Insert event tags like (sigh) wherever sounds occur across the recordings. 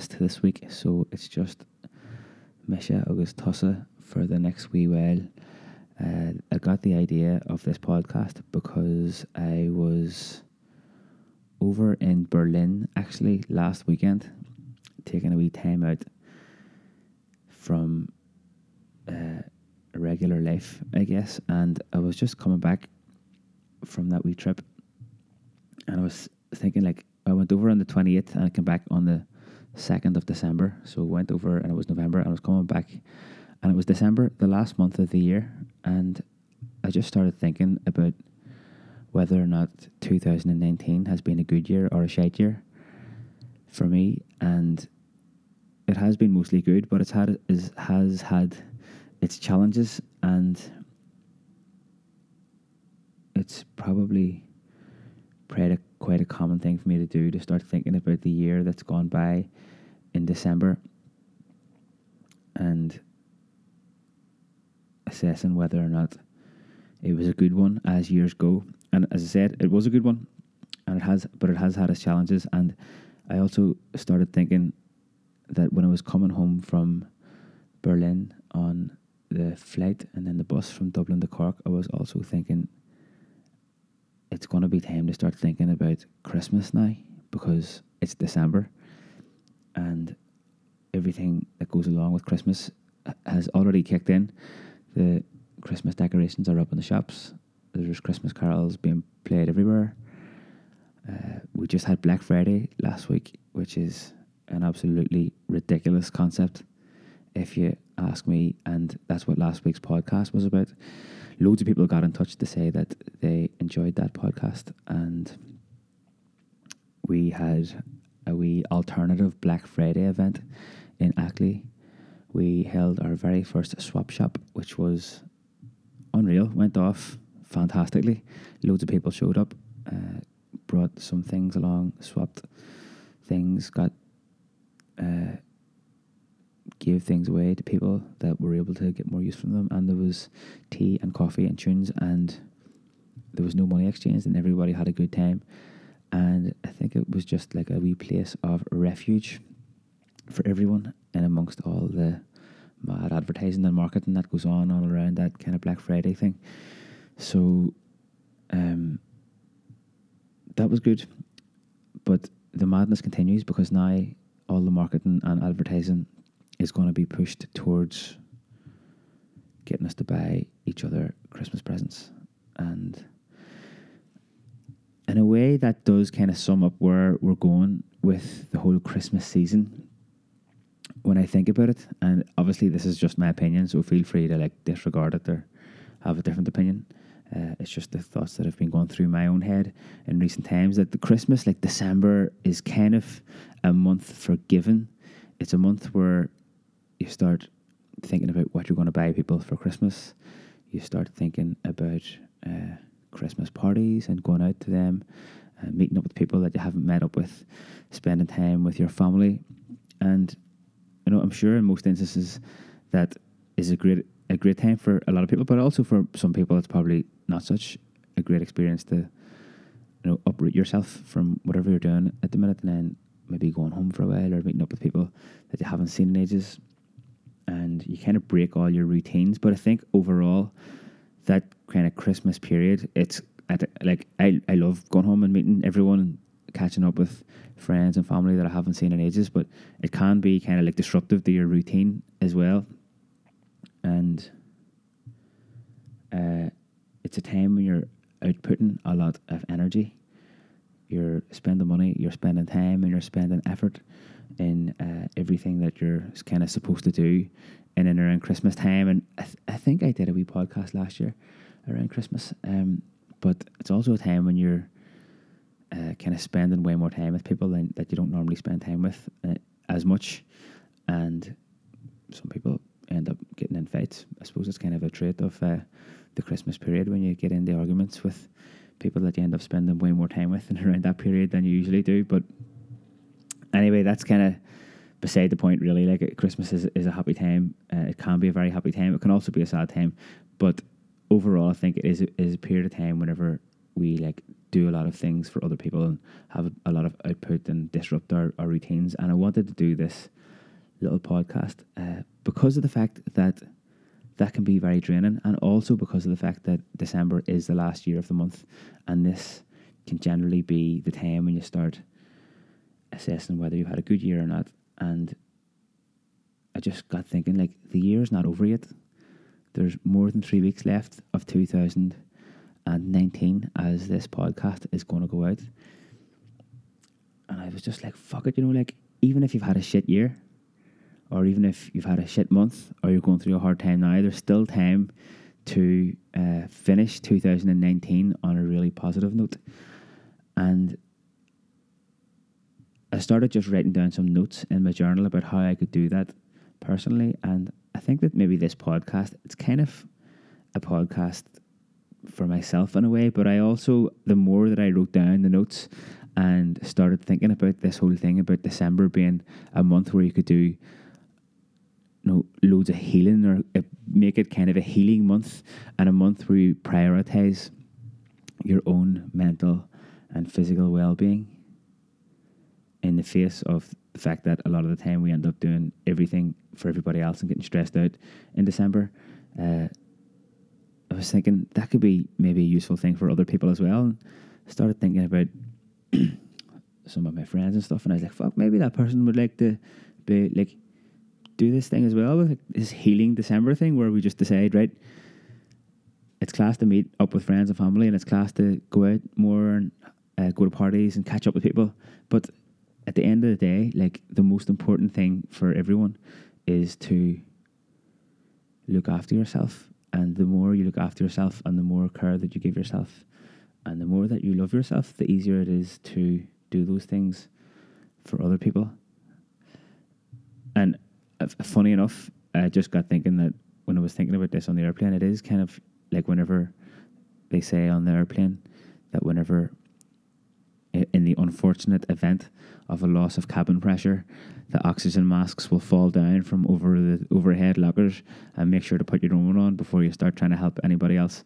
guest this week, so it's just Misha August Tussa for the next wee while. Uh, I got the idea of this podcast because I was over in Berlin actually last weekend, taking a wee time out from uh, regular life, I guess. And I was just coming back from that wee trip, and I was thinking like I went over on the twenty eighth and I came back on the second of December. So I went over and it was November, I was coming back, and it was December, the last month of the year, and I just started thinking about whether or not 2019 has been a good year or a shite year for me, and it has been mostly good, but it's had is has had its challenges, and it's probably a quite a common thing for me to do to start thinking about the year that's gone by in December, and assessing whether or not it was a good one as years go. And as I said, it was a good one, and it has, but it has had its challenges. And I also started thinking that when I was coming home from Berlin on the flight and then the bus from Dublin to Cork, I was also thinking it's going to be time to start thinking about Christmas now because it's December and everything that goes along with Christmas has already kicked in. The Christmas decorations are up in the shops. There's Christmas carols being played everywhere. Uh, we just had Black Friday last week, which is an absolutely ridiculous concept, if you ask me. And that's what last week's podcast was about. Loads of people got in touch to say that they enjoyed that podcast, and we had a wee alternative Black Friday event in Ackley. We held our very first swap shop, which was unreal. Went off fantastically. Loads of people showed up, uh, brought some things along, swapped things, got uh, gave things away to people that were able to get more use from them. And there was tea and coffee and tunes, and there was no money exchanged, and everybody had a good time. And I think it was just like a wee place of refuge for everyone, and amongst all the mad advertising and marketing that goes on all around that kind of Black Friday thing. So um, that was good. But the madness continues because now all the marketing and advertising is going to be pushed towards getting us to buy each other Christmas presents. And in a way, that does kind of sum up where we're going with the whole Christmas season when I think about it. And obviously, this is just my opinion, so feel free to like disregard it or have a different opinion. Uh, it's just the thoughts that have been going through my own head in recent times that the Christmas, like December, is kind of a month for giving. It's a month where you start thinking about what you're going to buy people for Christmas. You start thinking about uh, Christmas parties and going out to them, uh, meeting up with people that you haven't met up with, spending time with your family. And you know, I'm sure in most instances that is a great a great time for a lot of people, but also for some people it's probably not such a great experience to you know uproot yourself from whatever you're doing at the minute and then maybe going home for a while or meeting up with people that you haven't seen in ages and you kind of break all your routines. But i think overall that kind of christmas period it's at, like I, I love going home and meeting everyone catching up with friends and family that i haven't seen in ages. But it can be kind of like disruptive to your routine as well. And uh, it's a time when you're outputting a lot of energy. You're spending money, you're spending time, and you're spending effort in uh, everything that you're kind of supposed to do in and around Christmas time. And I, th- I think I did a wee podcast last year around Christmas. Um, but it's also a time when you're uh, kind of spending way more time with people than, that you don't normally spend time with uh, as much. And some people end up getting in fights. I suppose it's kind of a trait of uh, the Christmas period when you get into arguments with people that you end up spending way more time with and (laughs) around that period than you usually do. But anyway, that's kind of beside the point, really. Like Christmas is, is a happy time. Uh, it can be a very happy time. It can also be a sad time. But overall, I think it is is a period of time whenever we like do a lot of things for other people and have a lot of output and disrupt our, our routines. And I wanted to do this little podcast uh, because of the fact that that can be very draining, and also because of the fact that December is the last year of the month, and this can generally be the time when you start assessing whether you've had a good year or not. And I just got thinking, like, the year's not over yet. There's more than three weeks left of 2019 as this podcast is going to go out. And I was just like, fuck it, you know, like, even if you've had a shit year, or even if you've had a shit month, or you're going through a hard time now, there's still time to uh, finish 2019 on a really positive note. And I started just writing down some notes in my journal about how I could do that personally. And I think that maybe this podcast, it's kind of a podcast for myself in a way, but I also, the more that I wrote down the notes and started thinking about this whole thing about December being a month where you could do you know, loads of healing or uh, make it kind of a healing month and a month where you prioritize your own mental and physical well being in the face of the fact that a lot of the time we end up doing everything for everybody else and getting stressed out in December. Uh, I was thinking that could be maybe a useful thing for other people as well. And I started thinking about (clears throat) some of my friends and stuff, and I was like, "Fuck, maybe that person would like to be like do this thing as well, like this healing December thing, where we just decide, right? It's class to meet up with friends and family, and it's class to go out more and uh, go to parties and catch up with people. But at the end of the day, like the most important thing for everyone is to look after yourself. And the more you look after yourself and the more care that you give yourself and the more that you love yourself, the easier it is to do those things for other people. And uh, funny enough, I just got thinking that when I was thinking about this on the airplane, it is kind of like whenever they say on the airplane that whenever in the unfortunate event of a loss of cabin pressure, the oxygen masks will fall down from over the overhead lockers and make sure to put your own on before you start trying to help anybody else.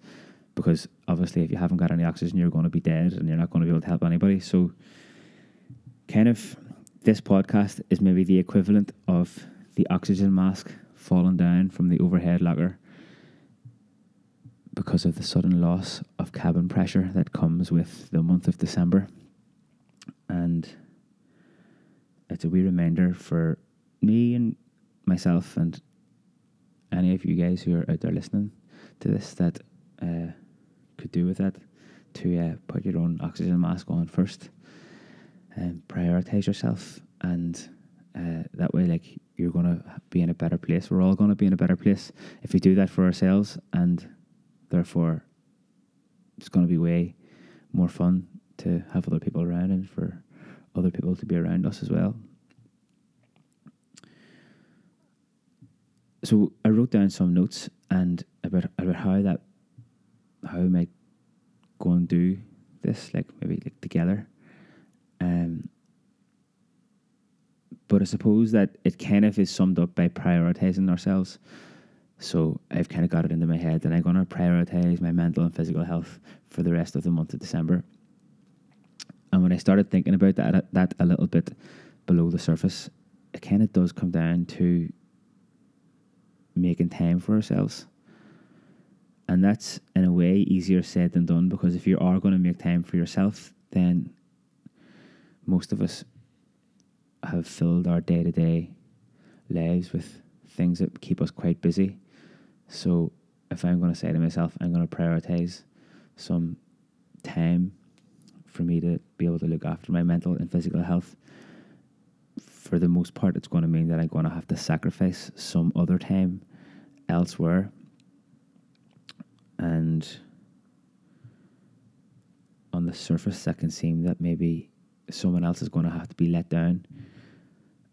Because obviously, if you haven't got any oxygen, you're going to be dead and you're not going to be able to help anybody. So, kind of, this podcast is maybe the equivalent of the oxygen mask falling down from the overhead locker because of the sudden loss of cabin pressure that comes with the month of December and it's a wee reminder for me and myself and any of you guys who are out there listening to this that uh, could do with that to uh, put your own oxygen mask on first and prioritize yourself and uh, that way like you're going to be in a better place. We're all going to be in a better place if we do that for ourselves and therefore it's going to be way more fun to have other people around and for other people to be around us as well. So I wrote down some notes and about about how that how I might go and do this, like maybe like together. Um but I suppose that it kind of is summed up by prioritizing ourselves. So I've kind of got it into my head that I'm going to prioritize my mental and physical health for the rest of the month of December. And when I started thinking about that, that a little bit below the surface, it kind of does come down to making time for ourselves. And that's in a way easier said than done because if you are going to make time for yourself, then most of us have filled our day to day lives with things that keep us quite busy. So if I'm going to say to myself, I'm going to prioritize some time for me to be able to look after my mental and physical health, for the most part, it's going to mean that I'm going to have to sacrifice some other time elsewhere. And on the surface, that can seem that maybe someone else is going to have to be let down.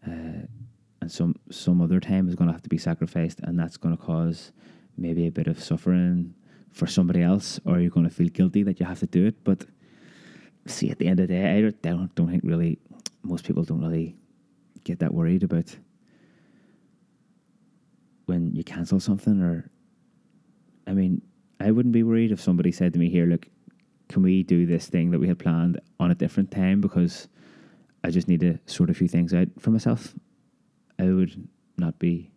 Uh, and some some other time is going to have to be sacrificed, and that's going to cause maybe a bit of suffering for somebody else, or you're going to feel guilty that you have to do it. But see, at the end of the day, I don't, don't think really most people don't really get that worried about when you cancel something or I mean, I wouldn't be worried if somebody said to me here, look, can we do this thing that we had planned on a different time because I just need to sort a few things out for myself. I would not be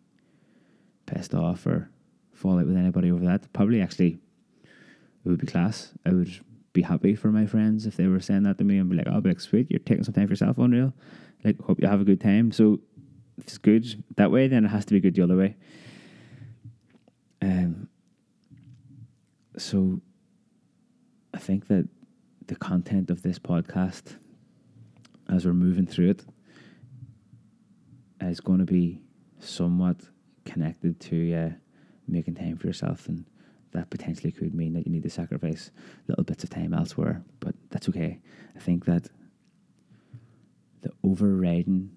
pissed off or fall out with anybody over that. Probably actually it would be class. I would be happy for my friends if they were saying that to me and be like, oh, like, sweet, you're taking some time for yourself, unreal. Like, hope you have a good time. So if it's good that way, then it has to be good the other way. Um, so I think that the content of this podcast, as we're moving through it, is going to be somewhat connected to uh, making time for yourself and that potentially could mean that you need to sacrifice little bits of time elsewhere, but that's okay. I think that the overriding,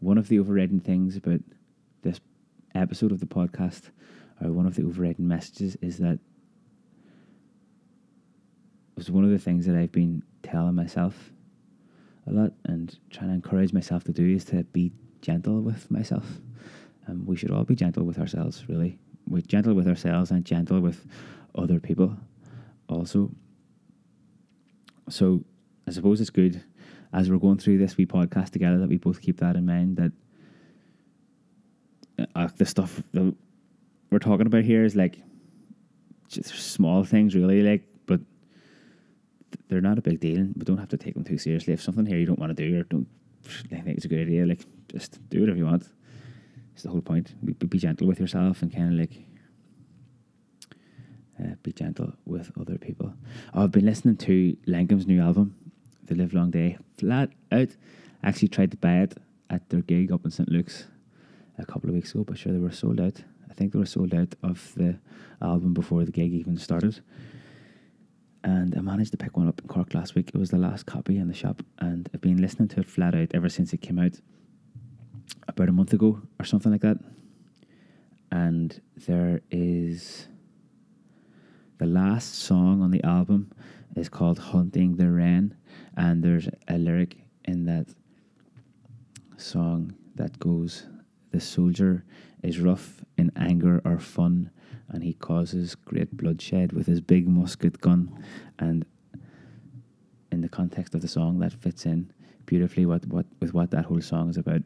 one of the overriding things about this episode of the podcast, or one of the overriding messages, is that it was one of the things that I've been telling myself a lot and trying to encourage myself to do is to be gentle with myself. And we should all be gentle with ourselves, really we're gentle with ourselves and gentle with other people also. So I suppose it's good as we're going through this wee podcast together that we both keep that in mind that uh, the stuff that we're talking about here is like just small things really like but they're not a big deal. We don't have to take them too seriously. If something here you don't want to do or don't think it's a good idea like just do whatever you want it's the whole point. Be, gentle with yourself and kind of like uh, be gentle with other people. I've been listening to Lankum's new album, The Livelong Day, flat out. I Actually tried to buy it at their gig up in St. Luke's a couple of weeks ago, but sure they were sold out. I think they were sold out of the album before the gig even started. And I managed to pick one up in Cork last week. It was the last copy in the shop, and I've been listening to it flat out ever since it came out about a month ago or something like that. And there is the last song on the album is called Hunting the Wren, and there's a lyric in that song that goes, The soldier is rough in anger or fun, and he causes great bloodshed with his big musket gun. And in the context of the song, that fits in beautifully what, what with what that whole song is about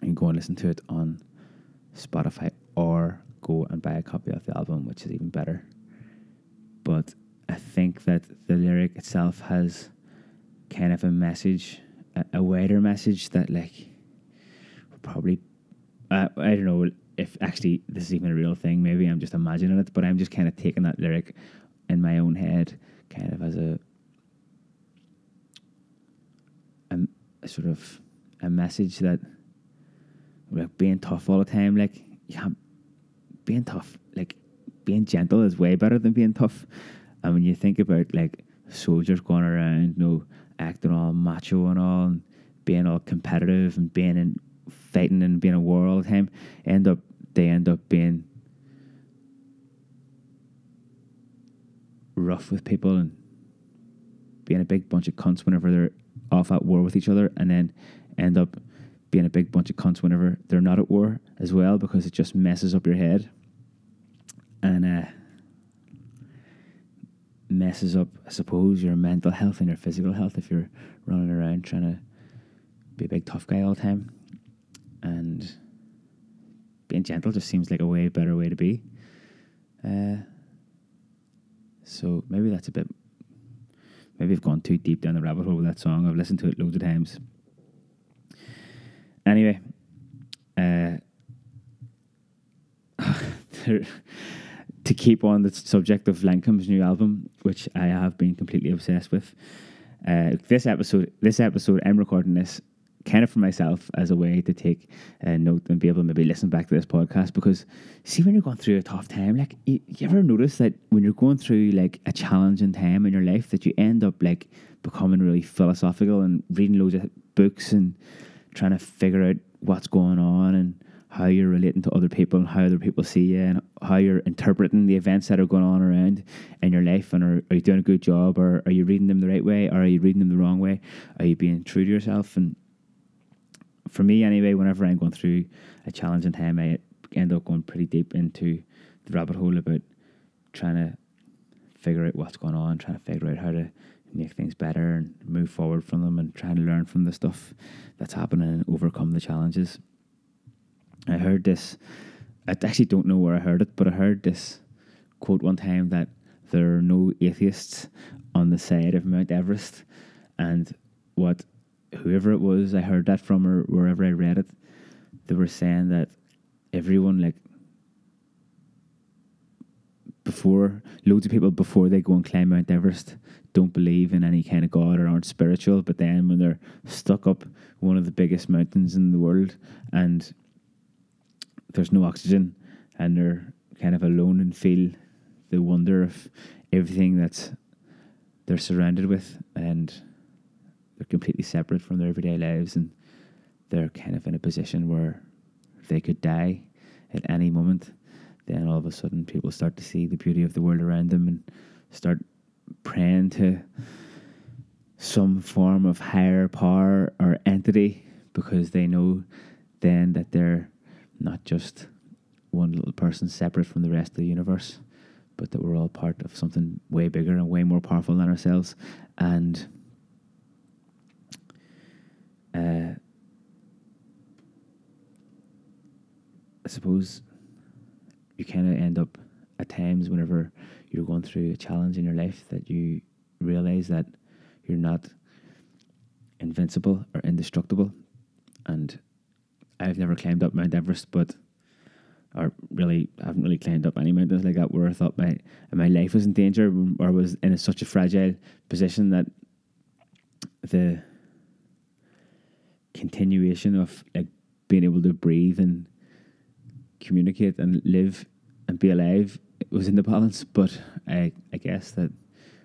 and go and listen to it on Spotify or go and buy a copy of the album, which is even better. But I think that the lyric itself has kind of a message, a, a wider message that, like, probably, uh, I don't know if actually this is even a real thing. Maybe I'm just imagining it, but I'm just kind of taking that lyric in my own head, kind of as a, a, a sort of a message that like being tough all the time. Like, yeah, being tough, like being gentle is way better than being tough. And when you think about like soldiers going around, you know, acting all macho and all, and being all competitive and being in fighting and being a war all the time, end up they end up being rough with people and being a big bunch of cunts whenever they're off at war with each other, and then end up being a big bunch of cunts whenever they're not at war as well because it just messes up your head and uh, messes up, I suppose, your mental health and your physical health if you're running around trying to be a big tough guy all the time. And being gentle just seems like a way better way to be. Uh, so maybe that's a bit. Maybe I've gone too deep down the rabbit hole with that song. I've listened to it loads of times. Anyway, uh, (sighs) to keep on the subject of Lankum's new album, which I have been completely obsessed with. Uh, this episode, this episode, I'm recording this kind of for myself as a way to take a note and be able to maybe listen back to this podcast because see when you're going through a tough time like you, you ever notice that when you're going through like a challenging time in your life that you end up like becoming really philosophical and reading loads of books and trying to figure out what's going on and how you're relating to other people and how other people see you and how you're interpreting the events that are going on around in your life. And are, are you doing a good job or are you reading them the right way or are you reading them the wrong way? Are you being true to yourself? And for me anyway, whenever I'm going through a challenging time, I end up going pretty deep into the rabbit hole about trying to figure out what's going on, trying to figure out how to make things better and move forward from them and trying to learn from the stuff that's happening and overcome the challenges. I heard this, I actually don't know where I heard it, but I heard this quote one time that there are no atheists on the side of Mount Everest. And what whoever it was I heard that from or wherever I read it, they were saying that everyone like before loads of people before they go and climb Mount Everest don't believe in any kind of God or aren't spiritual, but then when they're stuck up one of the biggest mountains in the world and there's no oxygen and they're kind of alone and feel the wonder of everything that's they're surrounded with and they're completely separate from their everyday lives and they're kind of in a position where they could die at any moment then all of a sudden people start to see the beauty of the world around them and start praying to some form of higher power or entity because they know then that they're not just one little person separate from the rest of the universe, but that we're all part of something way bigger and way more powerful than ourselves. And uh, I suppose you kind of end up at times whenever you're going through a challenge in your life that you realize that you're not invincible or indestructible. And I've never climbed up Mount Everest, but or really I haven't really climbed up any mountains like that where I thought my my life was in danger or was in a, such a fragile position that the continuation of like being able to breathe and communicate and live and be alive was in the balance. But I I guess that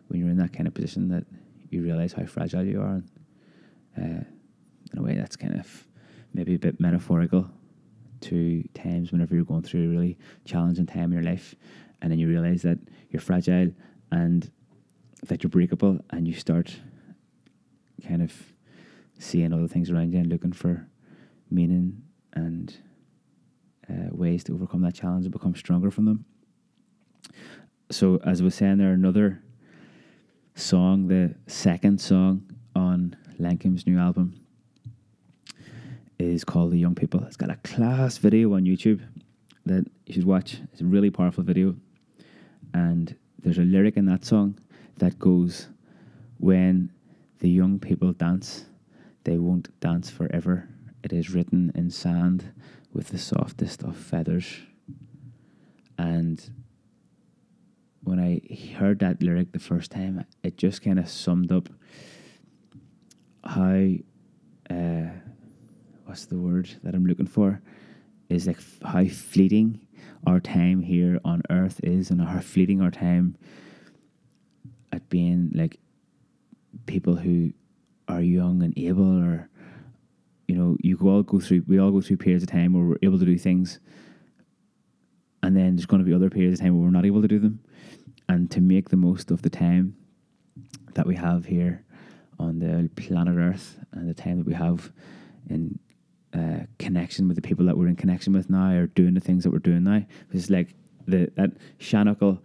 when you're in that kind of position, that you realize how fragile you are, and uh, in a way, that's kind of maybe a bit metaphorical to times whenever you're going through a really challenging time in your life, and then you realize that you're fragile and that you're breakable, and you start kind of seeing other things around you and looking for meaning and uh, ways to overcome that challenge and become stronger from them. So, as I was saying, there another song, the second song on Lankum's new album, is called "The Young People." It's got a class video on YouTube that you should watch. It's a really powerful video, and there's a lyric in that song that goes, "When the young people dance, they won't dance forever. It is written in sand with the softest of feathers. And when I heard that lyric the first time, it just kind of summed up how, uh, what's the word that I'm looking for? Is like f- how fleeting our time here on earth is, and how fleeting our time at being like people who are young and able or you know, you all go through, we all go through periods of time where we're able to do things, and then there's going to be other periods of time where we're not able to do them. And to make the most of the time that we have here on the planet Earth and the time that we have in uh, connection with the people that we're in connection with now or doing the things that we're doing now. It's like the that Shanachal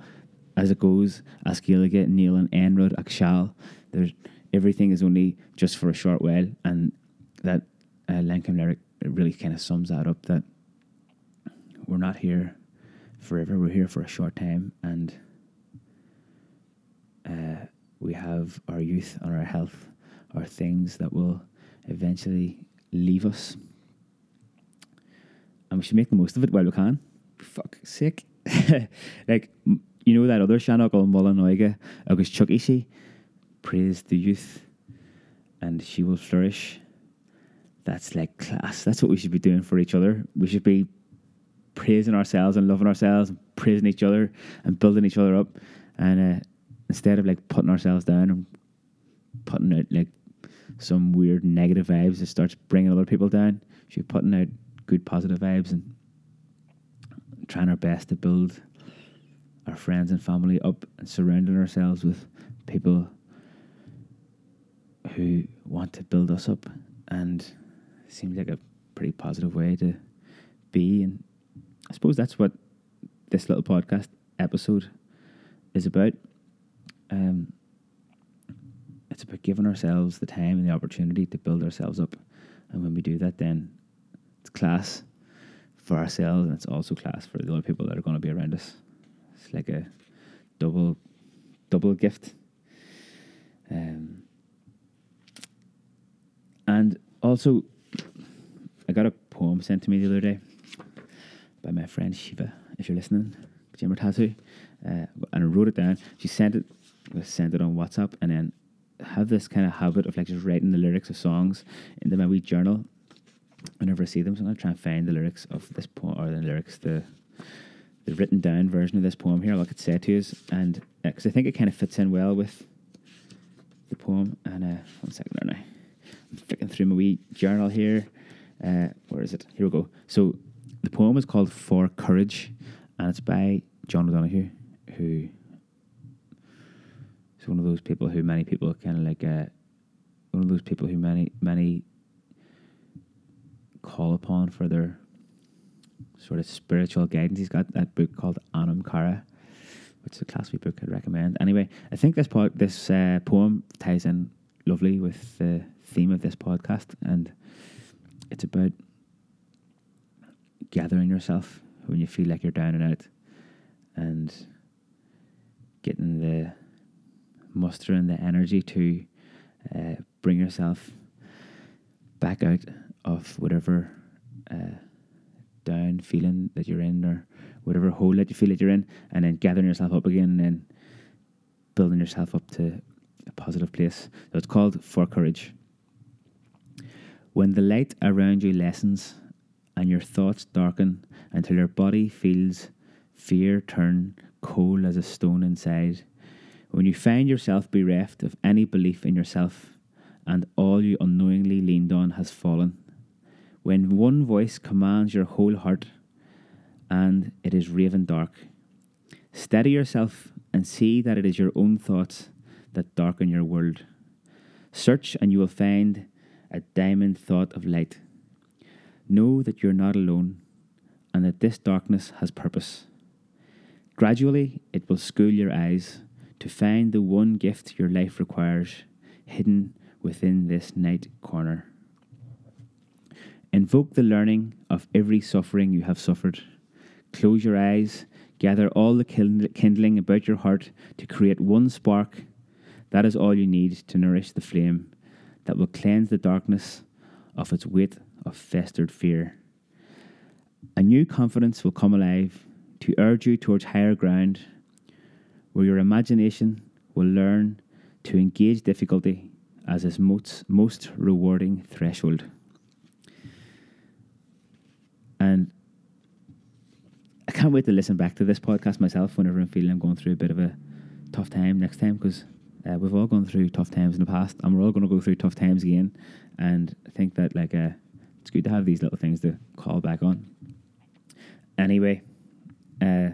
as it goes, Askeelige, Neil and Enrod, Akshal. There's everything is only just for a short while and that uh, Lankum lyric really kind of sums that up that we're not here forever, we're here for a short time, and uh, we have our youth and our health are things that will eventually leave us. And we should make the most of it while we can. Fuck, sick. (laughs) like, you know that other Shannock or Mullinoiga, August Chucky, praise the youth and she will flourish that's like class. That's what we should be doing for each other. We should be praising ourselves and loving ourselves, and praising each other and building each other up. And uh, instead of like putting ourselves down and putting out like some weird negative vibes that starts bringing other people down, be putting out good positive vibes and trying our best to build our friends and family up and surrounding ourselves with people who want to build us up and seems like a pretty positive way to be. And I suppose that's what this little podcast episode is about. Um, it's about giving ourselves the time and the opportunity to build ourselves up. And when we do that, then it's class for ourselves and it's also class for the other people that are going to be around us. It's like a double, double gift. Um, and also, I got a poem sent to me the other day by my friend Shiva, if you're listening, Jimmer. Uh, and I wrote it down. She sent it, sent it on WhatsApp, and then have this kind of habit of like just writing the lyrics of songs into my wee journal whenever I see them. So I'm gonna try and find the lyrics of this poem or the lyrics the the written down version of this poem here. Like it said to you, and because uh, I think it kind of fits in well with the poem. And uh, one second I'm flicking through my wee journal here. Uh, where is it? Here we go. So the poem is called For Courage, and it's by John O'Donohue, who one of those people who many people kind of like. Uh, one of those people who many many call upon for their sort of spiritual guidance. He's got that book called Anam Cara, which is a classic book I'd recommend. Anyway, I think this po- this uh, poem ties in lovely with the theme of this podcast, and it's about gathering yourself when you feel like you're down and out, and getting the mustering the energy to uh, bring yourself back out of whatever uh, down feeling that you're in or whatever hole that you feel that you're in, and then gathering yourself up again and then building yourself up to a positive place. So it's called For Courage. When the light around you lessens and your thoughts darken until your body feels fear turn cold as a stone inside, when you find yourself bereft of any belief in yourself and all you unknowingly leaned on has fallen, when one voice commands your whole heart and it is raven dark, steady yourself and see that it is your own thoughts that darken your world. Search and you will find a diamond thought of light. Know that you're not alone and that this darkness has purpose. Gradually, it will school your eyes to find the one gift your life requires hidden within this night corner. Invoke the learning of every suffering you have suffered. Close your eyes, gather all the kindling about your heart to create one spark. That is all you need to nourish the flame that will cleanse the darkness of its weight of festered fear. A new confidence will come alive to urge you towards higher ground, where your imagination will learn to engage difficulty as its most, most rewarding threshold. And I can't wait to listen back to this podcast myself whenever I'm feeling I'm going through a bit of a tough time next time because uh, we've all gone through tough times in the past and we're all going to go through tough times again. And I think that like uh, it's good to have these little things to call back on. Anyway, uh,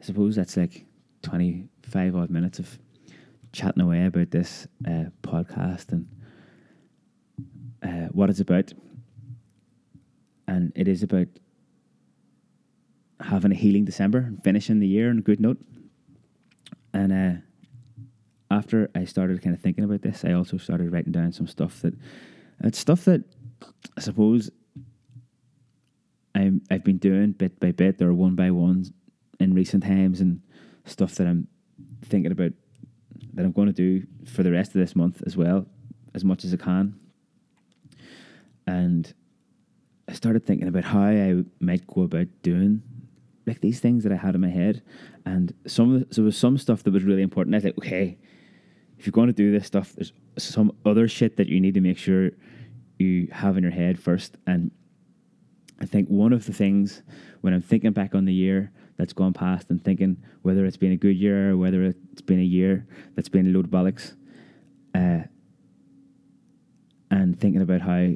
I suppose that's like 25 odd minutes of chatting away about this uh, podcast and uh, what it's about. And it is about having a healing December and finishing the year on a good note. And uh, after I started kind of thinking about this, I also started writing down some stuff that it's stuff that I suppose I'm I've been doing bit by bit or one by one in recent times, and stuff that I'm thinking about that I'm going to do for the rest of this month as well, as much as I can. And I started thinking about how I might go about doing like these things that I had in my head, and some of the, so there was some stuff that was really important. I was like, okay, if you're going to do this stuff, there's some other shit that you need to make sure you have in your head first. And I think one of the things when I'm thinking back on the year that's gone past and thinking whether it's been a good year or whether it's been a year that's been a load of bollocks, uh, and thinking about how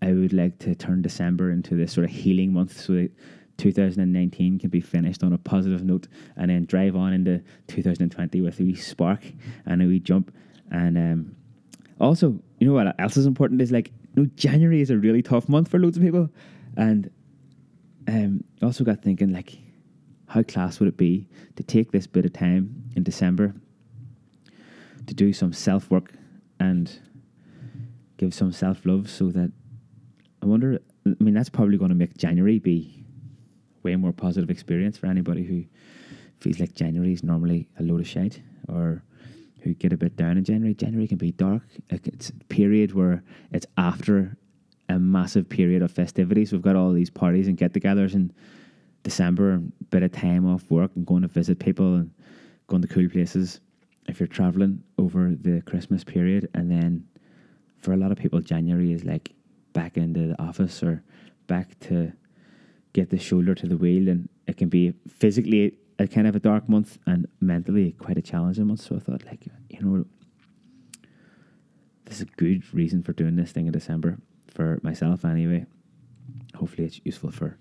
I would like to turn December into this sort of healing month so that 2019 can be finished on a positive note and then drive on into 2020 with a wee spark and a wee jump. And um, also, you know what else is important is like you know, January is a really tough month for loads of people, and um, also got thinking like, how class would it be to take this bit of time in December to do some self work and give some self love, so that I wonder. I mean, that's probably going to make January be way more positive experience for anybody who feels like January is normally a load of shite or who get a bit down in January. January can be dark. It's a period where it's after a massive period of festivities. We've got all these parties and get togethers in December, bit of time off work and going to visit people and going to cool places if you're traveling over the Christmas period. And then for a lot of people, January is like back into the office or back to get the shoulder to the wheel. And it can be physically a kind of a dark month and mentally quite a challenging month. So I thought, like, you know, this is a good reason for doing this thing in December for myself anyway. Hopefully, it's useful for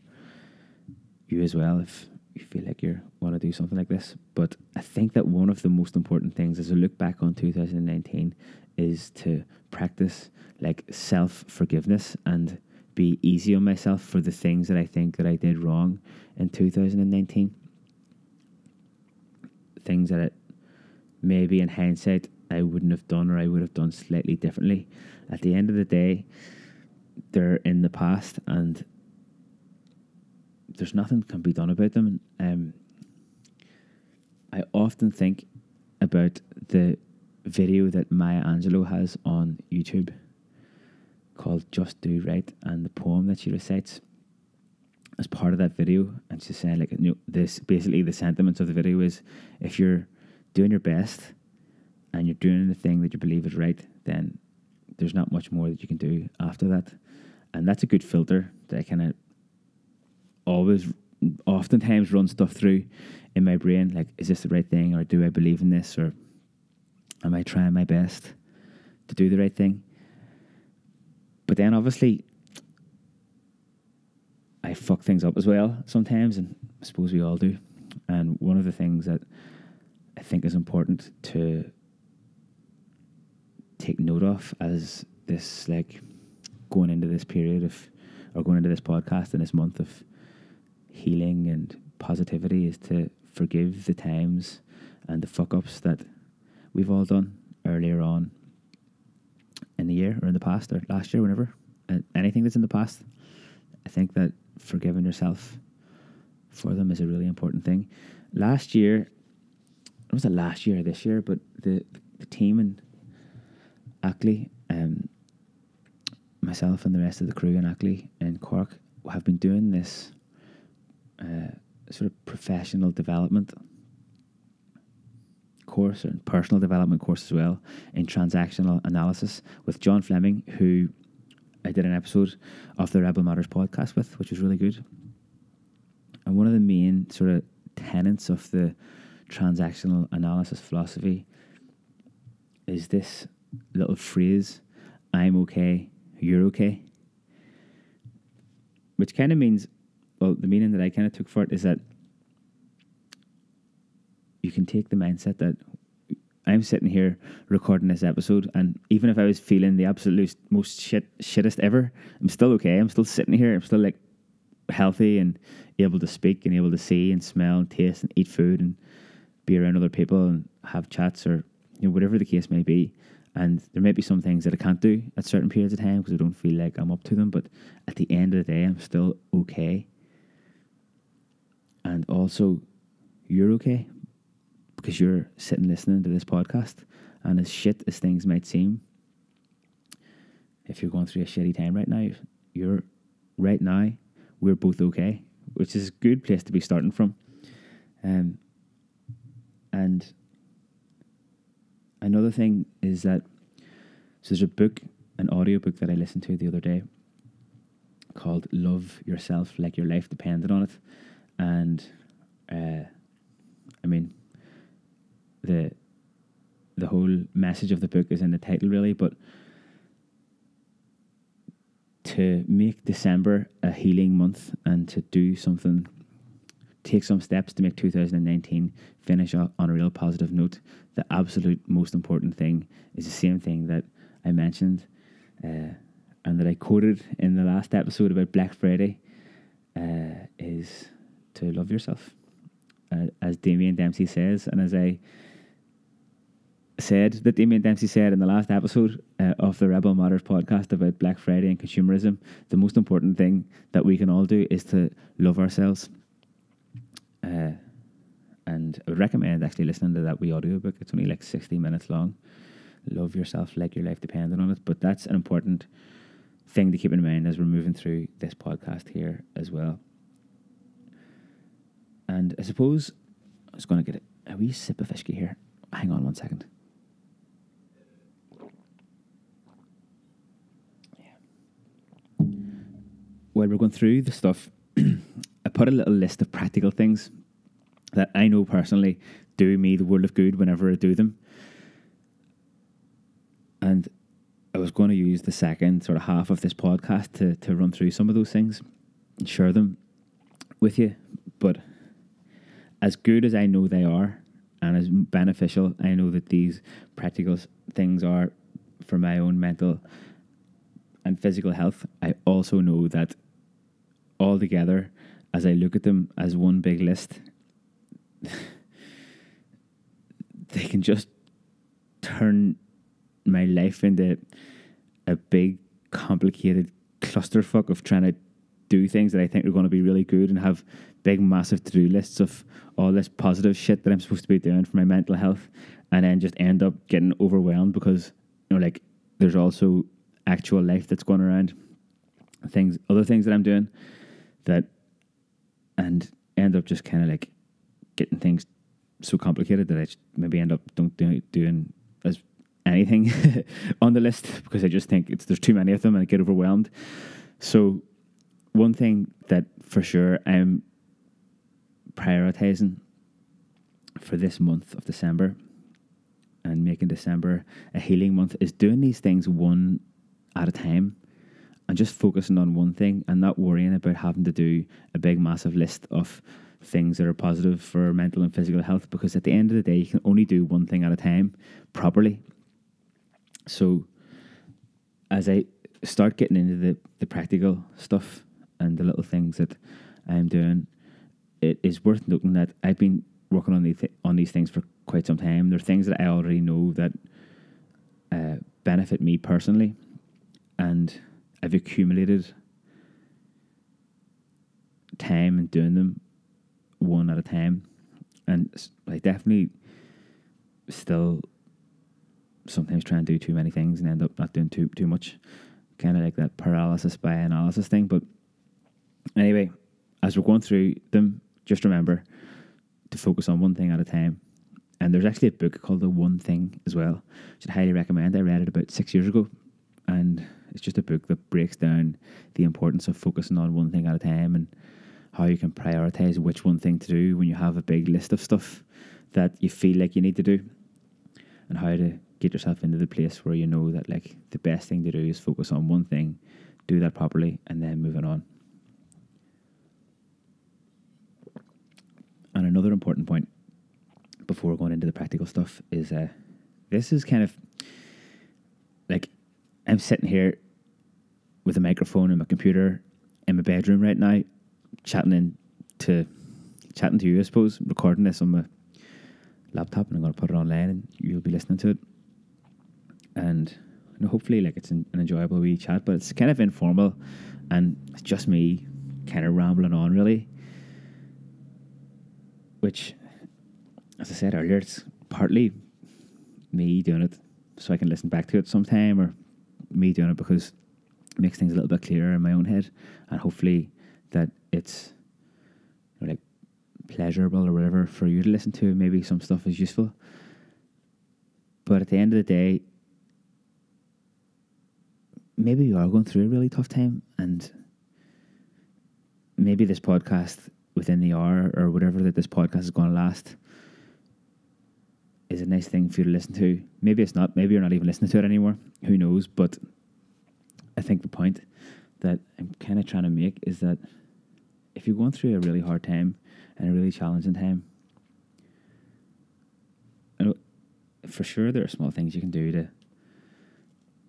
you as well if you feel like you want to do something like this. But I think that one of the most important things as I look back on 2019 is to practice like self forgiveness and be easy on myself for the things that I think that I did wrong in 2019 things that it, maybe in hindsight I wouldn't have done or I would have done slightly differently. At the end of the day, they're in the past and there's nothing can be done about them. Um, I often think about the video that Maya Angelou has on YouTube called Just Do Right and the poem that she recites as part of that video, and she's saying like, this basically the sentiments of the video is if you're doing your best and you're doing the thing that you believe is right, then there's not much more that you can do after that, and that's a good filter that I kind of always, oftentimes run stuff through in my brain. Like, is this the right thing, or do I believe in this, or am I trying my best to do the right thing? But then obviously I fuck things up as well sometimes, and I suppose we all do. And one of the things that I think is important to take note of as this, like, going into this period of, or going into this podcast in this month of healing and positivity is to forgive the times and the fuck ups that we've all done earlier on in the year or in the past or last year, whenever. And anything that's in the past, I think that forgiving yourself for them is a really important thing. Last year, it was the last year this year, but the, the team in Ackley, um, myself and the rest of the crew in Ackley in Cork have been doing this uh, sort of professional development course and personal development course as well in transactional analysis with John Fleming, who I did an episode of the Rebel Matters podcast with, which was really good. And one of the main sort of tenets of the transactional analysis philosophy is this little phrase I'm okay, you're okay. Which kind of means, well, the meaning that I kind of took for it is that you can take the mindset that I'm sitting here recording this episode, and even if I was feeling the absolute most shit shittest ever, I'm still okay. I'm still sitting here. I'm still like healthy and able to speak and able to see and smell and taste and eat food and be around other people and have chats or you know whatever the case may be. And there may be some things that I can't do at certain periods of time because I don't feel like I'm up to them. But at the end of the day, I'm still okay. And also, you're okay because you're sitting listening to this podcast. And as shit as things might seem, if you're going through a shitty time right now, you're right now, we're both okay, which is a good place to be starting from. Um, and another thing is that so there's a book, an audio book that I listened to the other day called Love Yourself Like Your Life Depended on It. And uh, I mean, the the whole message of the book is in the title really but to make december a healing month and to do something take some steps to make 2019 finish on a real positive note the absolute most important thing is the same thing that I mentioned uh, and that I quoted in the last episode about Black Friday uh, is to love yourself. Uh, as Damien Dempsey says, and as I said that Damien Dempsey said in the last episode uh, of the Rebel Matters podcast about Black Friday and consumerism, the most important thing that we can all do is to love ourselves. Uh, and I would recommend actually listening to that wee audiobook. It's only like 60 minutes long. Love yourself like your life depended on it. But that's an important thing to keep in mind as we're moving through this podcast here as well. And I suppose I was going to get a wee sip of whiskey here. Hang on one second. While we're going through the stuff, (clears throat) I put a little list of practical things that I know personally do me the world of good whenever I do them. And I was going to use the second sort of half of this podcast to, to run through some of those things and share them with you. But as good as I know they are, and as beneficial I know that these practical things are for my own mental and physical health, I also know that all together, as I look at them as one big list, (laughs) they can just turn my life into a big, complicated clusterfuck of trying to do things that I think are going to be really good and have big, massive to do lists of all this positive shit that I'm supposed to be doing for my mental health, and then just end up getting overwhelmed because you know, like there's also actual life that's going around, things, other things that I'm doing, that, and end up just kind of like getting things so complicated that I maybe end up don't do, doing as anything (laughs) on the list (laughs) because I just think it's there's too many of them and I get overwhelmed. So one thing that for sure I'm prioritizing for this month of December and making December a healing month is doing these things one at a time and just focusing on one thing and not worrying about having to do a big massive list of things that are positive for mental and physical health because at the end of the day you can only do one thing at a time properly. So as i start getting into the, the practical stuff and the little things that i'm doing it is worth noting that i've been working on these th- on these things for quite some time there are things that i already know that uh, benefit me personally and i've accumulated time in doing them one at a time, and I definitely still sometimes try and do too many things and end up not doing too too much, kind of like that paralysis by analysis thing. But anyway, as we're going through them, just remember to focus on one thing at a time. And there's actually a book called The One Thing as well, I'd highly recommend. I read it about six years ago, and it's just a book that breaks down the importance of focusing on one thing at a time and how you can prioritize which one thing to do when you have a big list of stuff that you feel like you need to do, and how to get yourself into the place where you know that like the best thing to do is focus on one thing, do that properly, and then moving on. And another important point before going into the practical stuff is uh, this is kind of like I'm sitting here with a microphone and my computer in my bedroom right now chatting in to chatting to you, I suppose, recording this on my laptop, and I'm going to put it online, and you'll be listening to it. And you know, hopefully, like it's an, an enjoyable wee chat, but it's kind of informal, and it's just me kind of rambling on, really. Which, as I said earlier, it's partly me doing it so I can listen back to it sometime, or me doing it because it makes things a little bit clearer in my own head, and hopefully that it's you know, like pleasurable or whatever for you to listen to. Maybe some stuff is useful. But at the end of the day, maybe you are going through a really tough time and maybe this podcast within the hour or whatever that this podcast is going to last is a nice thing for you to listen to. Maybe it's not. Maybe you're not even listening to it anymore. Who knows? But I think the point that I'm kind of trying to make is that if you're going through a really hard time and a really challenging time, for sure there are small things you can do to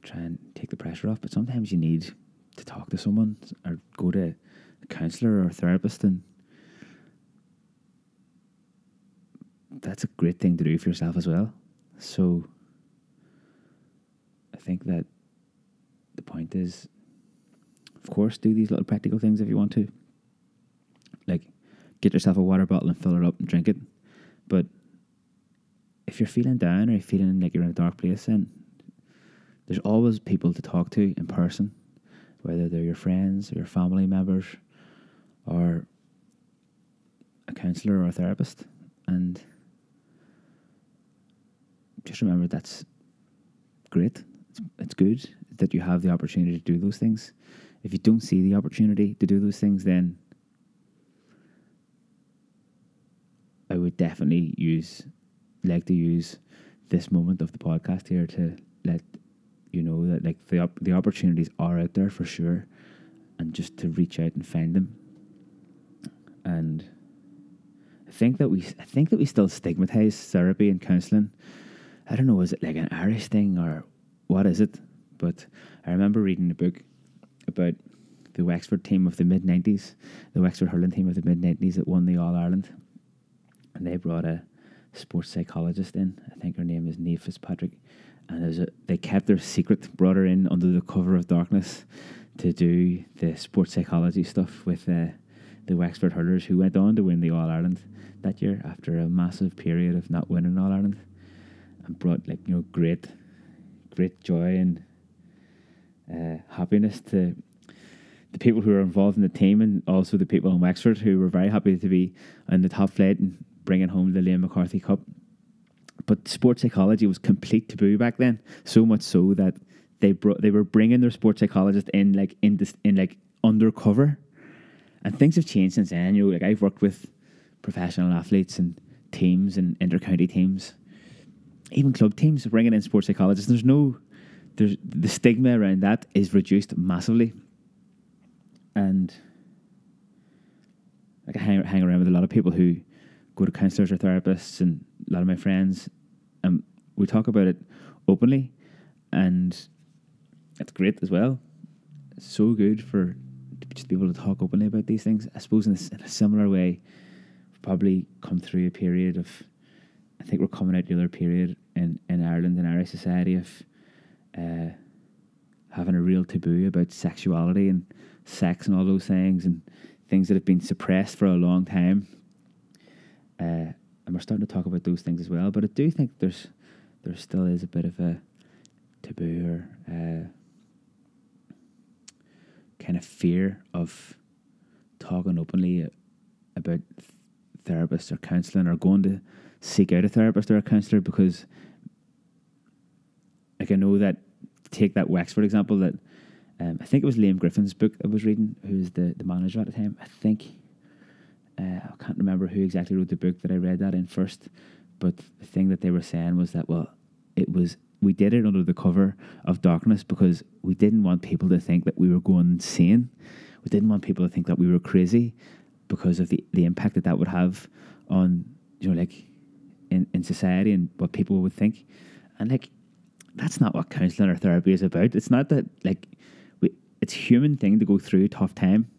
try and take the pressure off. But sometimes you need to talk to someone or go to a counselor or a therapist, and that's a great thing to do for yourself as well. So I think that the point is, of course, do these little practical things if you want to. Like, get yourself a water bottle and fill it up and drink it. But if you're feeling down or you're feeling like you're in a dark place, then there's always people to talk to in person, whether they're your friends or your family members or a counselor or a therapist. And just remember that's great. It's, it's good that you have the opportunity to do those things. If you don't see the opportunity to do those things, then I would definitely use, like to use this moment of the podcast here to let you know that like the op- the opportunities are out there for sure, and just to reach out and find them. And I think that we I think that we still stigmatize therapy and counselling. I don't know, is it like an Irish thing or what is it? But I remember reading a book about the Wexford team of the mid nineties, the Wexford hurling team of the mid nineties that won the All Ireland, and they brought a sports psychologist in. I think her name is Niamh Fitzpatrick, and a, they kept their secret, brought her in under the cover of darkness to do the sports psychology stuff with uh, the Wexford hurlers, who went on to win the All Ireland that year after a massive period of not winning All Ireland, and brought like you know great, great joy and uh, happiness to the people who were involved in the team and also the people in Wexford who were very happy to be on the top flight and bringing home the Liam McCarthy Cup. But sports psychology was complete taboo back then, so much so that they brought they were bringing their sports psychologist in like in this in like undercover, and things have changed since then. You know, like I've worked with professional athletes and teams and intercounty teams, even club teams bringing in sports psychologists. There's no there's the stigma around that is reduced massively, and like I hang, hang around with a lot of people who go to counselors or therapists, and a lot of my friends, and we talk about it openly, and it's great as well. It's so good for just be able to talk openly about these things. I suppose in a, in a similar way, probably come through a period of, I think we're coming out the other period in, in Ireland and Irish society of uh, having a real taboo about sexuality and sex and all those things and things that have been suppressed for a long time. Uh, and we're starting to talk about those things as well. But I do think there's there still is a bit of a taboo or uh, kind of fear of talking openly about therapists or counselling or going to seek out a therapist or a counsellor because like I know that take that Wexford example that um, I think it was Liam Griffin's book I was reading, who's the, the manager at the time. I think uh, I can't remember who exactly wrote the book that I read that in first, but the thing that they were saying was that well, it was we did it under the cover of darkness because we didn't want people to think that we were going insane. We didn't want people to think that we were crazy because of the, the impact that that would have on you know like in, in society and what people would think. And like that's not what counselling or therapy is about. It's not that like we, it's human thing to go through a tough time.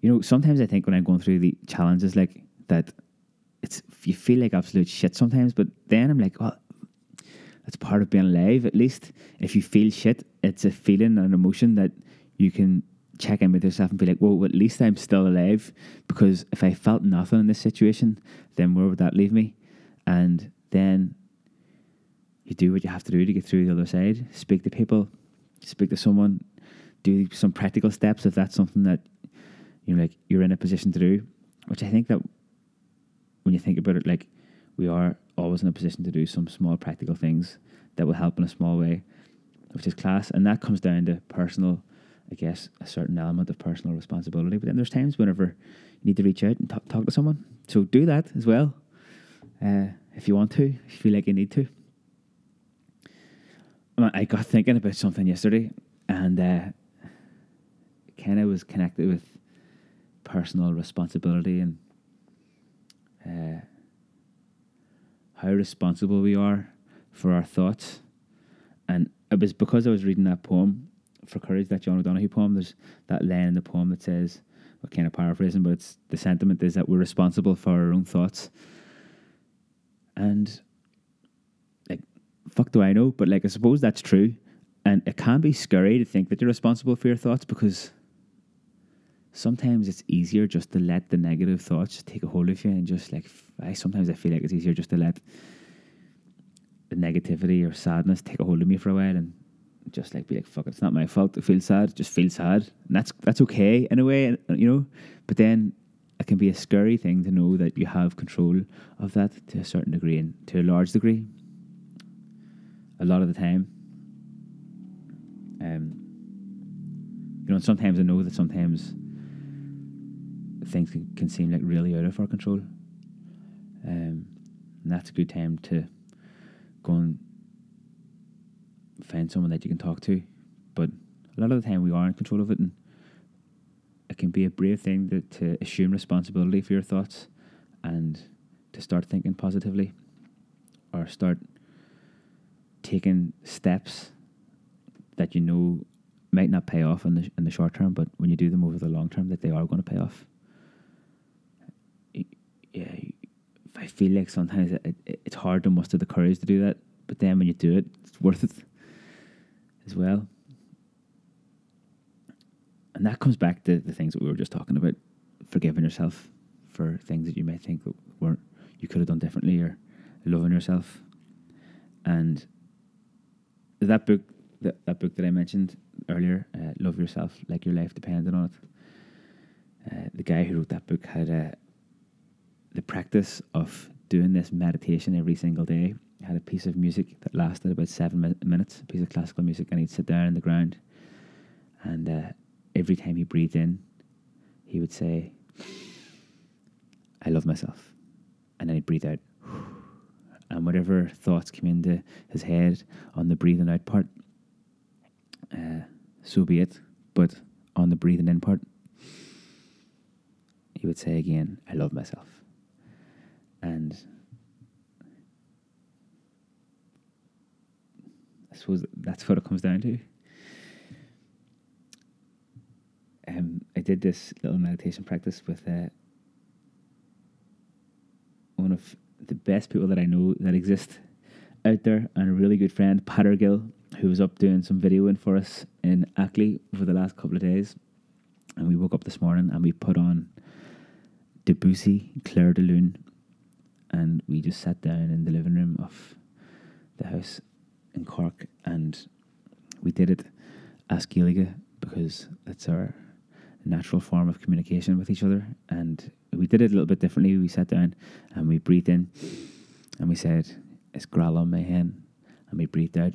You know, sometimes I think when I'm going through the challenges like that, it's you feel like absolute shit sometimes. But then I'm like, well, that's part of being alive. At least if you feel shit, it's a feeling and an emotion that you can check in with yourself and be like, well, at least I'm still alive. Because if I felt nothing in this situation, then where would that leave me? And then you do what you have to do to get through the other side. Speak to people, speak to someone, do some practical steps if that's something that you know, like you're in a position to do. Which I think that when you think about it, like we are always in a position to do some small practical things that will help in a small way, which is class. And that comes down to personal, I guess, a certain element of personal responsibility. But then there's times whenever you need to reach out and talk, talk to someone. So do that as well, uh, if you want to, if you feel like you need to. I got thinking about something yesterday, and uh, kind of was connected with personal responsibility and uh, how responsible we are for our thoughts and it was because I was reading that poem for courage, that John O'Donohue poem. There's that line in the poem that says, "What kind of paraphrasing?" But it's the sentiment is that we're responsible for our own thoughts, and like, fuck, do I know? But like, I suppose that's true, and it can be scary to think that you're responsible for your thoughts because sometimes it's easier just to let the negative thoughts take a hold of you and just like I sometimes I feel like it's easier just to let the negativity or sadness take a hold of me for a while and just like be like fuck it, it's not my fault to feel sad just feel sad. And that's that's okay in a way you know but then it can be a scary thing to know that you have control of that to a certain degree and to a large degree. A lot of the time. Um you know sometimes I know that sometimes things can, can seem like really out of our control. Um, and that's a good time to go and find someone that you can talk to. But a lot of the time we are in control of it, and it can be a brave thing to, to assume responsibility for your thoughts and to start thinking positively or start taking steps that you know might not pay off in the in the short term, but when you do them over the long term, that they are going to pay off yeah, I feel like sometimes it, it, it's hard to muster the courage to do that, but then when you do it, it's worth it as well. And that comes back to the things that we were just talking about, forgiving yourself for things that you may think weren't you could have done differently, or loving yourself. And that book, that, that book that I mentioned earlier, uh, "Love Yourself Like Your Life Depended on It." Uh, the guy who wrote that book had a the practice of doing this meditation every single day. Had a piece of music that lasted about seven mi- minutes, a piece of classical music, and he'd sit there on the ground. And uh, every time he breathed in, he would say, I love myself. And then he'd breathe out. And whatever thoughts came into his head on the breathing out part, uh, so be it. But on the breathing in part, he would say again, I love myself. And I suppose that's what it comes down to. Um, I did this little meditation practice with uh, one of the best people that I know that exist out there, and a really good friend, Patter Gill, who was up doing some videoing for us in Ackley over the last couple of days. And we woke up this morning and we put on Debussy, Clair de Lune, and we just sat down in the living room of the house in Cork and we did it as Gaeilge because that's our natural form of communication with each other and we did it a little bit differently. We sat down and we breathed in and we said, It's Grala my hen and we breathed out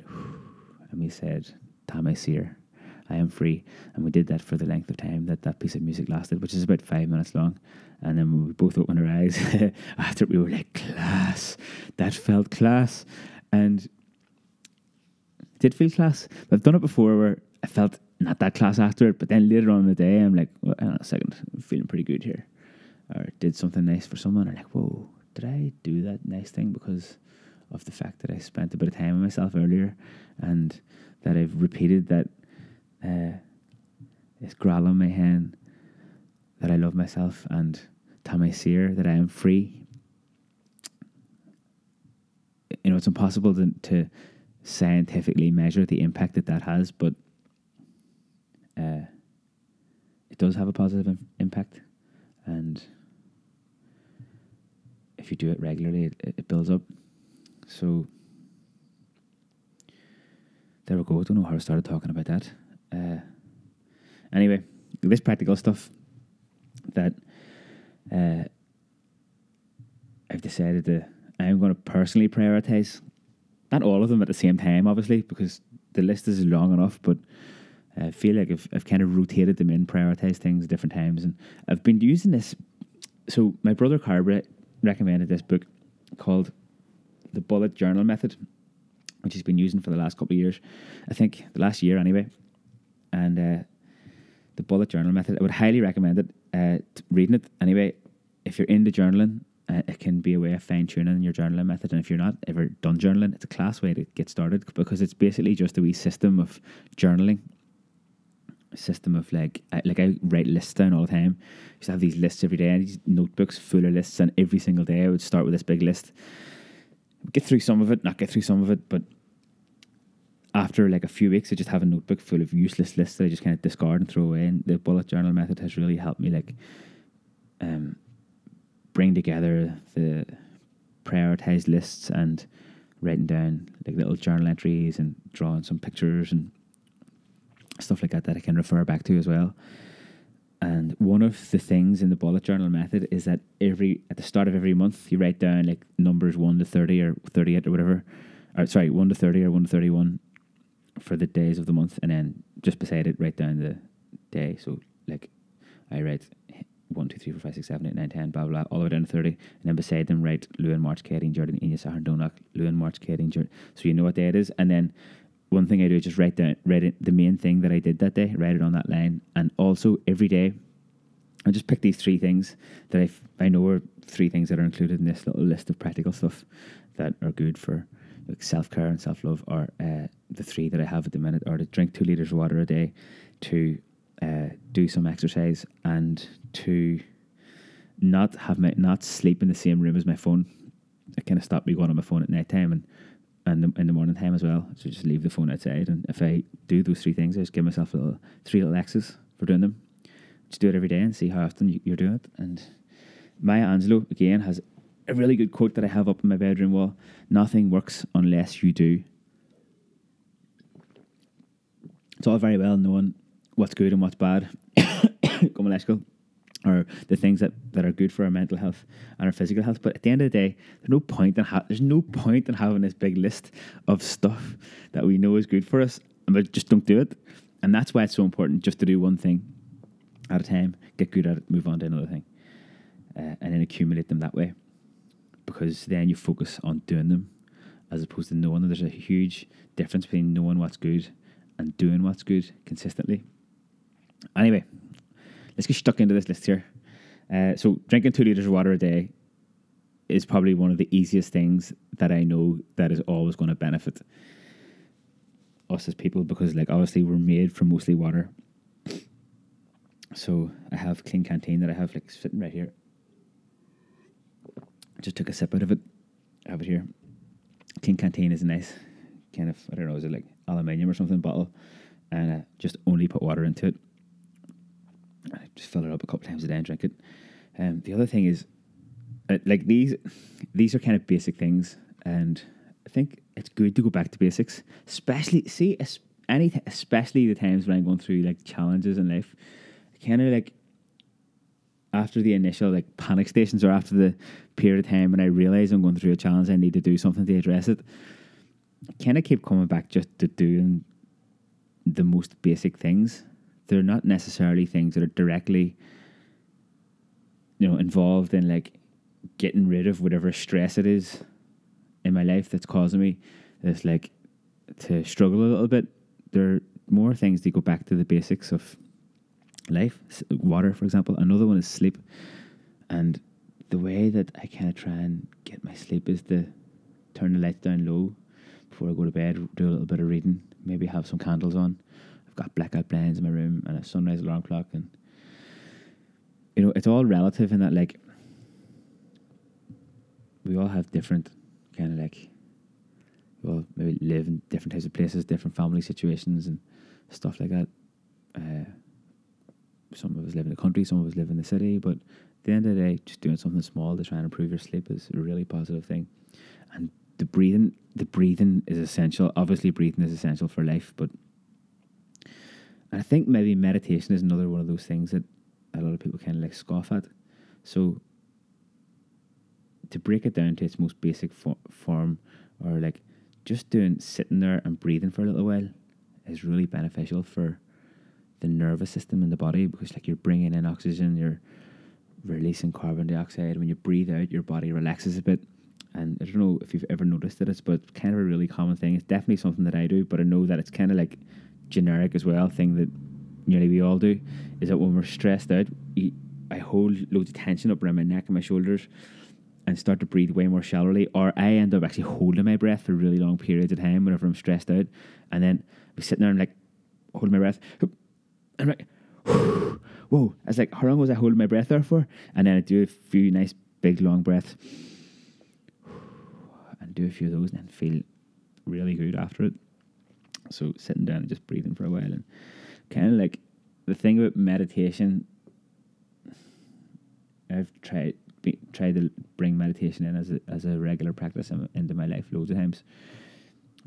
and we said, Tame Seer. I am free. And we did that for the length of time that that piece of music lasted, which is about five minutes long. And then we both opened our eyes (laughs) after we were like, class. That felt class. And did feel class. I've done it before where I felt not that class after it, but then later on in the day, I'm like, well, hang on a second, I'm feeling pretty good here. Or did something nice for someone, or like, whoa, did I do that nice thing because of the fact that I spent a bit of time with myself earlier and that I've repeated that uh, it's Grala my hand, that I love myself and Seer that I am free. You know, it's impossible to, to scientifically measure the impact that that has, but uh, it does have a positive Im- impact. And if you do it regularly, it, it builds up. So there we go. I don't know how I started talking about that. Uh, anyway, this practical stuff that uh, I've decided to, I'm going to personally prioritize. Not all of them at the same time, obviously, because the list is long enough, but I feel like I've, I've kind of rotated them in, prioritized things at different times. And I've been using this. So, my brother Carver recommended this book called The Bullet Journal Method, which he's been using for the last couple of years. I think the last year, anyway and uh, the bullet journal method. I would highly recommend it. Uh, reading it anyway. If you're into journaling uh, it can be a way of fine tuning your journaling method. And if you're not ever done journaling, it's a class way to get started because it's basically just a wee system of journaling. System of like, I, like I write lists down all the time. I used to have these lists every day, these notebooks full of lists, and every single day I would start with this big list. Get through some of it, not get through some of it, but after like a few weeks, I just have a notebook full of useless lists that I just kind of discard and throw away. And the bullet journal method has really helped me like um, bring together the prioritized lists and writing down like little journal entries and drawing some pictures and stuff like that that I can refer back to as well. And one of the things in the bullet journal method is that every at the start of every month you write down like numbers one to thirty or thirty eight or whatever. Or sorry, one to thirty or one to thirty one for the days of the month, and then just beside it write down the day. So like I write one, two, three, four, five, six, seven, eight, nine, ten, blah, blah, blah, all the way down to 30. And then beside them, write Lewin, March, Katie, Jordan, Ines, Donach, Lewin, March, Katie, Jordan. So you know what day it is. And then one thing I do is just write down, write it, the main thing that I did that day, write it on that line. And also every day, I just pick these three things that I, f- I know are three things that are included in this little list of practical stuff that are good for like self care and self love, are uh, the three that I have at the minute are to drink two liters of water a day, to uh, do some exercise, and to not have my not sleep in the same room as my phone. It kind of stopped me going on my phone at night time and and in the morning time as well. So just leave the phone outside, and if I do those three things, I just give myself a little, three little X's for doing them. Just do it every day and see how often you're doing it. And Maya Angelou again has a really good quote that I have up in my bedroom wall: "Nothing works unless you do." It's all very well knowing what's good and what's bad. (coughs) Come electrical or the things that, that are good for our mental health and our physical health. But at the end of the day, there's no point in ha- there's no point in having this big list of stuff that we know is good for us, and we just don't do it. And that's why it's so important just to do one thing at a time, get good at it, move on to another thing, uh, and then accumulate them that way. Because then you focus on doing them, as opposed to knowing. that There's a huge difference between knowing what's good and doing what's good consistently. Anyway, let's get stuck into this list here. Uh, so, drinking two liters of water a day is probably one of the easiest things that I know that is always going to benefit us as people because, like, obviously, we're made from mostly water. So, I have Klean Kanteen that I have like sitting right here. Just took a sip out of it. I have it here. Klean Kanteen is a nice kind of I don't know, is it like aluminium or something bottle, and uh, just only put water into it. I just fill it up a couple times a day and drink it. Um, the other thing is, uh, like these, these are kind of basic things, and I think it's good to go back to basics, especially see any especially the times when I'm going through like challenges in life. Kind of like after the initial like panic stations or after the period of time when I realize I'm going through a challenge, I need to do something to address it. I kind of keep coming back just to doing the most basic things they're not necessarily things that are directly you know involved in like getting rid of whatever stress it is in my life that's causing me. This like to struggle a little bit there are more things that go back to the basics of life. Water for example another one is sleep. And the way that i kind of try and get my sleep is to turn the lights down low before i go to bed do a little bit of reading maybe have some candles on got blackout blinds in my room and a sunrise alarm clock, and you know, it's all relative in that like we all have different kind of like we all maybe live in different types of places, different family situations, and stuff like that. Uh, some of us live in the country, some of us live in the city, but at the end of the day, just doing something small to try and improve your sleep is a really positive thing. And the breathing, the breathing is essential. Obviously, breathing is essential for life, but and I think maybe meditation is another one of those things that a lot of people kind of like scoff at. So to break it down to its most basic fo- form, or like just doing sitting there and breathing for a little while, is really beneficial for the nervous system in the body because like you're bringing in oxygen, you're releasing carbon dioxide. When you breathe out, your body relaxes a bit. And I don't know if you've ever noticed it, but it's kind of a really common thing. It's definitely something that I do, but I know that it's kind of like generic as well thing that nearly we all do is that when we're stressed out, I hold loads of tension up around my neck and my shoulders, and start to breathe way more shallowly, or I end up actually holding my breath for really long periods of time whenever I'm stressed out, and then I'm sitting there and like holding my breath, and I'm like, (sighs) whoa! I was like, how long was I holding my breath there for? And then I do a few nice big long breaths, (sighs) and do a few of those, and then feel really good after it. So sitting down and just breathing for a while, and kind of like the thing about meditation. I've tried be, tried to bring meditation in as a as a regular practice in, into my life loads of times.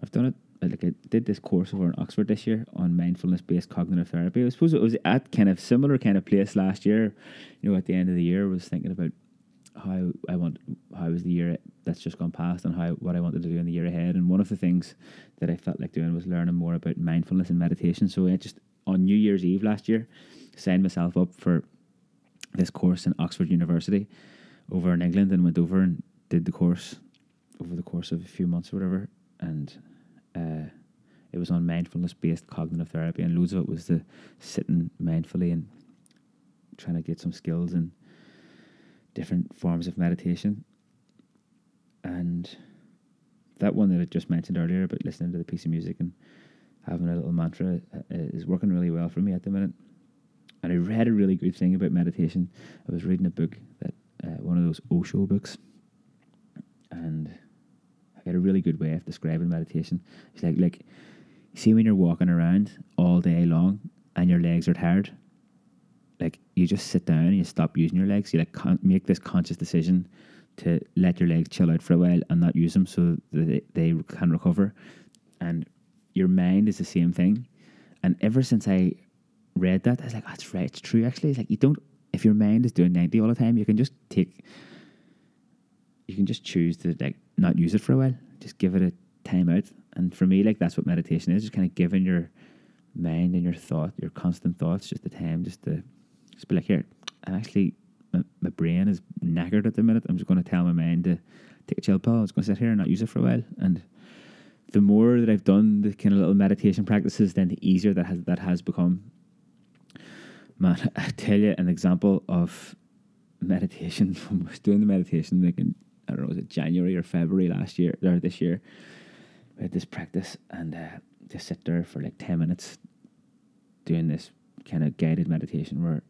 I've done it uh, like I did this course over in Oxford this year on mindfulness based cognitive therapy. I suppose it was at kind of similar kind of place last year. You know, at the end of the year, I was thinking about how I want how was the year that's just gone past and how what I wanted to do in the year ahead. And one of the things that I felt like doing was learning more about mindfulness and meditation. So I just on New Year's Eve last year signed myself up for this course in Oxford University over in England and went over and did the course over the course of a few months or whatever. And uh, it was on mindfulness based cognitive therapy, and loads of it was the sitting mindfully and trying to get some skills in different forms of meditation. And that one that I just mentioned earlier about listening to the piece of music and having a little mantra uh, is working really well for me at the minute. And I read a really good thing about meditation. I was reading a book that uh, one of those Osho books, and I got a really good way of describing meditation. It's like like see when you're walking around all day long and your legs are tired, like you just sit down and you stop using your legs. You like con- make this conscious decision to let your legs chill out for a while and not use them so that they, they can recover. And your mind is the same thing. And ever since I read that, I was like, oh, that's right, it's true actually. It's like you don't if your mind is doing 90 all the time, you can just take, you can just choose to like not use it for a while. Just give it a time out. And for me, like that's what meditation is, just kind of giving your mind and your thought, your constant thoughts, just the time, just to just be like, here, I'm actually, my, my brain is knackered at the minute. I'm just going to tell my mind to take a chill pill. I'm just going to sit here and not use it for a while. And the more that I've done the kind of little meditation practices, then the easier that has that has become man, (laughs) I tell you an example of meditation. (laughs) I was doing the meditation like in, I don't know, was it January or February last year or this year? We had this practice and uh, just sit there for like 10 minutes doing this kind of guided meditation where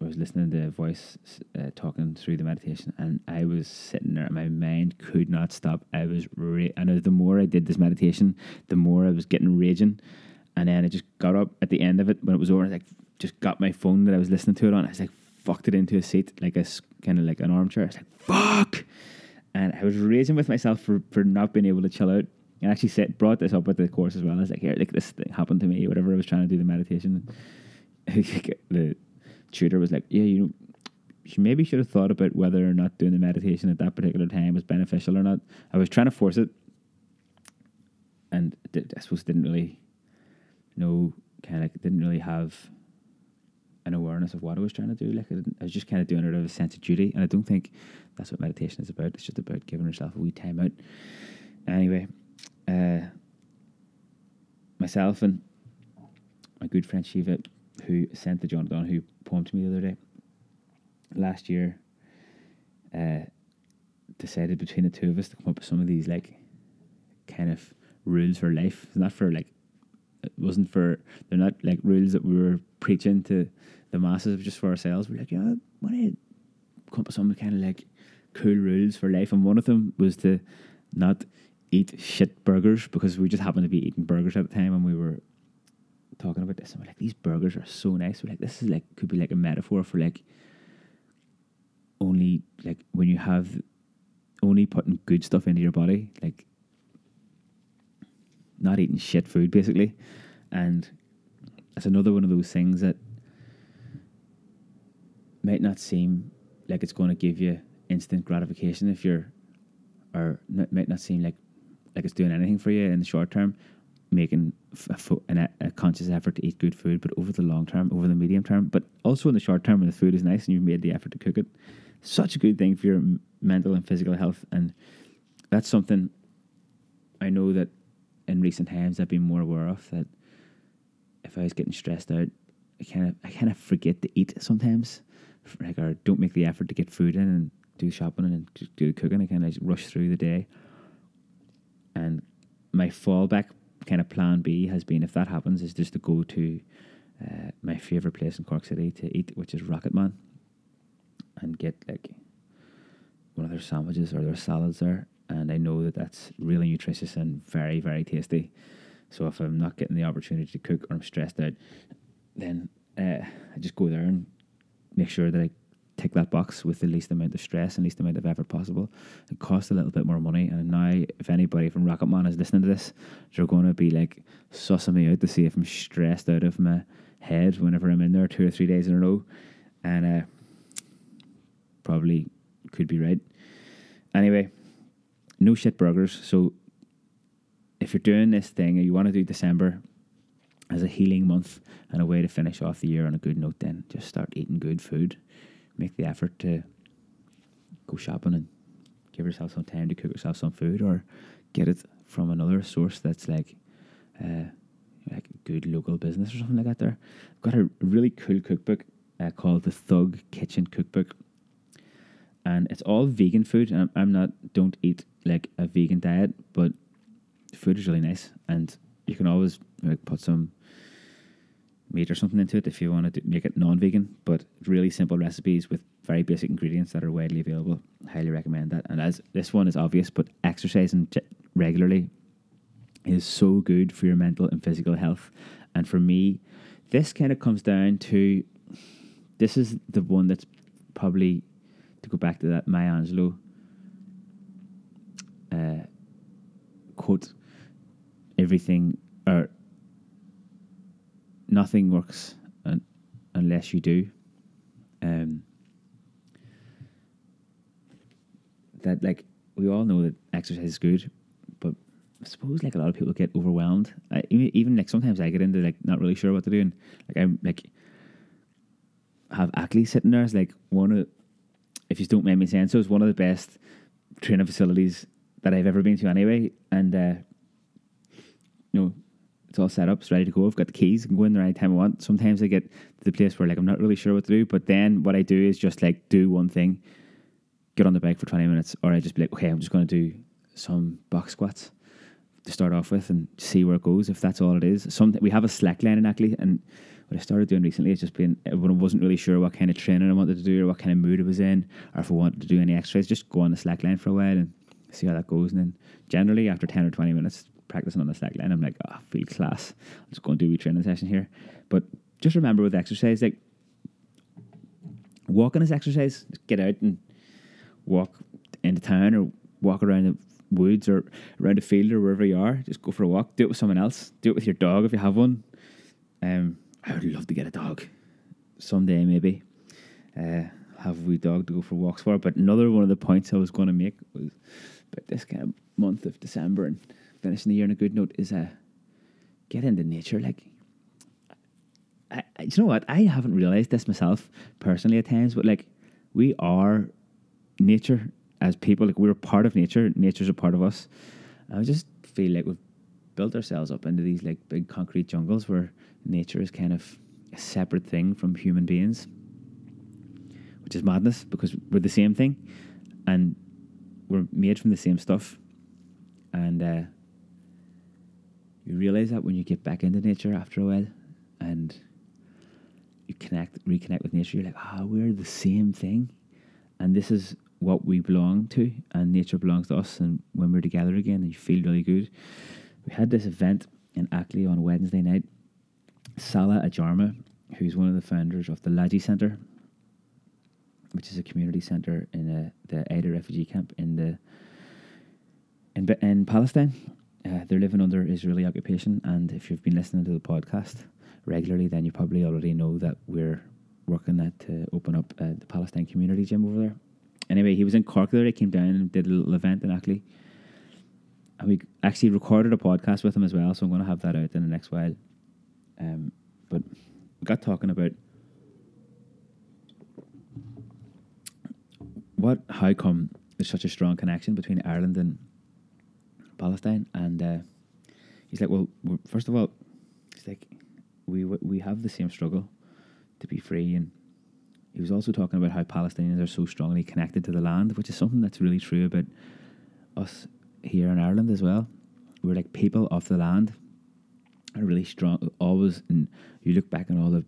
I was listening to a voice uh, talking through the meditation, and I was sitting there, and my mind could not stop. I was, ra- and the more I did this meditation, the more I was getting raging. And then I just got up at the end of it when it was over. I like, just got my phone that I was listening to it on. I was like, fucked it into a seat, like a kind of like an armchair. I was like, fuck. And I was raging with myself for, for not being able to chill out. And actually said, brought this up at the course as well. I was like, here, like this thing happened to me, whatever I was trying to do the meditation. (laughs) the tutor was like, yeah, you you maybe should have thought about whether or not doing the meditation at that particular time was beneficial or not. I was trying to force it, and I suppose didn't really know, kind of didn't really have an awareness of what I was trying to do. Like I, I was just kind of doing it out of a sense of duty, and I don't think that's what meditation is about. It's just about giving yourself a wee time out. Anyway, uh, myself and my good friend Shiva, who sent the John O'Donohue poem to me the other day, last year, uh, decided between the two of us to come up with some of these like kind of rules for life. It's not for like it wasn't for they're not like rules that we were preaching to the masses, just for ourselves. We're like, yeah, what do you come up with some kind of like cool rules for life? And one of them was to not eat shit burgers because we just happened to be eating burgers at the time and we were talking about this and we're like, these burgers are so nice. We're like, this is like could be like a metaphor for like only like when you have only putting good stuff into your body, like not eating shit food basically. And it's another one of those things that might not seem like it's going to give you instant gratification if you're, or n- might not seem like like it's doing anything for you in the short term, making a, an, a conscious effort to eat good food. But over the long term, over the medium term, but also in the short term when the food is nice and you've made the effort to cook it, such a good thing for your m- mental and physical health. And that's something I know that in recent times I've been more aware of that if I was getting stressed out, I kind of I kind of forget to eat sometimes, like or don't make the effort to get food in, and do shopping and do cooking. I kind of rush through the day. And my fallback kind of plan B has been if that happens is just to go to uh, my favorite place in Cork City to eat, which is Rocket Man, and get like one of their sandwiches or their salads there. And I know that that's really nutritious and very very tasty. So if I'm not getting the opportunity to cook or I'm stressed out, then uh, I just go there and make sure that I tick that box with the least amount of stress and least amount of effort possible. It costs a little bit more money, and now if anybody from Rocket Man is listening to this, they're going to be like sussing me out to see if I'm stressed out of my head whenever I'm in there two or three days in a row, and uh, probably could be right. Anyway, no shit burgers. So if you're doing this thing and you want to do December as a healing month and a way to finish off the year on a good note, then just start eating good food make the effort to go shopping and give yourself some time to cook yourself some food or get it from another source that's like uh, like a good local business or something like that there. I've got a really cool cookbook uh, called the Thug Kitchen Cookbook. And it's all vegan food. And I'm, I'm not, don't eat like a vegan diet, but the food is really nice. And you can always like, put some meat or something into it if you want to make it non-vegan. But really simple recipes with very basic ingredients that are widely available. Highly recommend that. And as this one is obvious, but exercising regularly is so good for your mental and physical health. And for me, this kind of comes down to this is the one that's probably to go back to that Maya Angelou uh, quote everything or nothing works un- unless you do. Um, that like we all know that exercise is good, but I suppose like a lot of people get overwhelmed. I, even, even like sometimes I get into like not really sure what to do, and like I'm like have Ackley sitting there is like one of if you don't mind me saying so, it's one of the best training facilities that I've ever been to anyway, and uh, you know it's all set up, it's ready to go. I've got the keys, I can go in there anytime I want. Sometimes I get to the place where like I'm not really sure what to do, but then what I do is just like do one thing, get on the bike for 20 minutes, or I just be like, okay, I'm just going to do some box squats to start off with and see where it goes. If that's all it is, some we have a slack line in Ackley, and what I started doing recently is just being when I wasn't really sure what kind of training I wanted to do or what kind of mood I was in, or if I wanted to do any exercise, just go on the slack line for a while and see how that goes. And then generally after 10 or 20 minutes, practicing on the slack line, I'm like, oh, I feel class. I'm just going to do a training session here. But just remember with exercise, like walking is exercise. Just get out and walk into town or walk around the woods or around a field or wherever you are. Just go for a walk. Do it with someone else. Do it with your dog if you have one. Um, I would love to get a dog someday, maybe. Uh, have a wee dog to go for walks for. But another one of the points I was going to make was about this kind of month of December and finishing the year on a good note is uh, get into nature. Like, I, I, you know what? I haven't realized this myself personally at times, but like, we are nature as people. Like, we're part of nature. Nature's a part of us. I just feel like we've built ourselves up into these like big concrete jungles where nature is kind of a separate thing from human beings, which is madness because we're the same thing and we're made from the same stuff. And uh, you realize that when you get back into nature after a while and you connect, reconnect with nature, you're like, ah, oh, we're the same thing. And this is what we belong to, and nature belongs to us. And when we're together again, you feel really good. We had this event in Ackley on Wednesday night. Salah Ajarma, who's one of the founders of the Lajee Centre, which is a community centre in a, uh, the Aida refugee camp in the in, in Palestine. Uh, they're living under Israeli occupation, and if you've been listening to the podcast regularly, then you probably already know that we're working at to open up uh, the Palestine community gym over there. Anyway, he was in Cork there. He came down and did a little event in Ackley. And we actually recorded a podcast with him as well, so I'm going to have that out in the next while. Um, but we got talking about what, how come there's such a strong connection between Ireland and Palestine, and uh, he's like, well, first of all, he's like, we we have the same struggle to be free and he was also talking about how Palestinians are so strongly connected to the land, which is something that's really true about us here in Ireland as well. We're like people of the land, are really strong. Always, and you look back on all the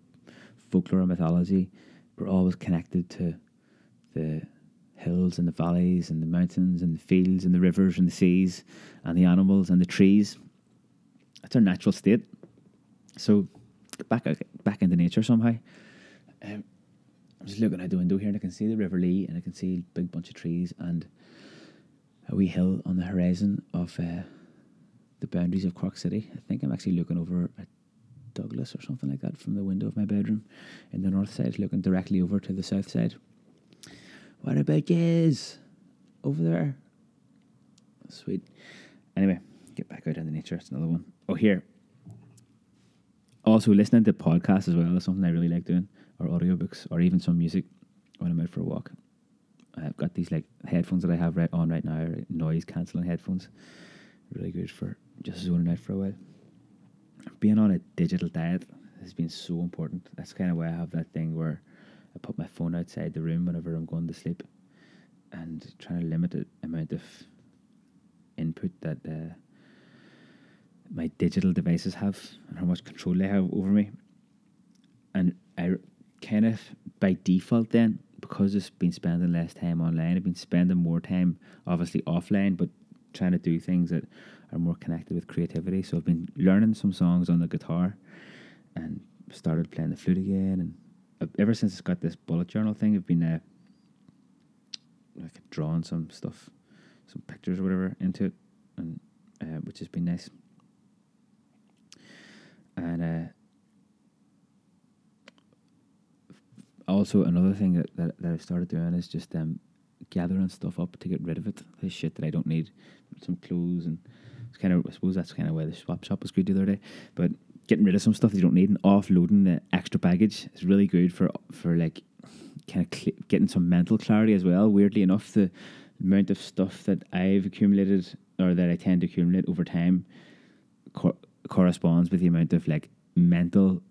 folklore and mythology, we're always connected to the hills and the valleys and the mountains and the fields and the rivers and the seas and the animals and the trees. That's our natural state. So back back into nature somehow. Um, I'm just looking out the window here and I can see the River Lee and I can see a big bunch of trees and a wee hill on the horizon of uh, the boundaries of Cork City. I think I'm actually looking over at Douglas or something like that from the window of my bedroom in the north side, looking directly over to the south side. What about is over there? Sweet. Anyway, get back out into nature. It's another one. Oh, here. Also, listening to podcasts as well is something I really like doing or audiobooks or even some music when I'm out for a walk. I've got these like headphones that I have right on right now, noise cancelling headphones. Really good for just zoning out for a while. Being on a digital diet has been so important. That's kind of why I have that thing where I put my phone outside the room whenever I'm going to sleep and trying to limit the amount of input that uh, my digital devices have and how much control they have over me. And I kind of by default then because I've been spending less time online, I've been spending more time obviously offline, but trying to do things that are more connected with creativity. So I've been learning some songs on the guitar and started playing the flute again. And ever since it's got this bullet journal thing, I've been uh, like drawing some stuff, some pictures or whatever into it, and uh, which has been nice. And uh, also another thing that, that, that I started doing is just um, gathering stuff up to get rid of it. The shit that I don't need, some clothes and it's kind of I suppose that's kind of where the swap shop was good the other day. But getting rid of some stuff that you don't need and offloading the extra baggage is really good for for like kind of cl- getting some mental clarity as well. Weirdly enough, the amount of stuff that I've accumulated or that I tend to accumulate over time co- corresponds with the amount of like mental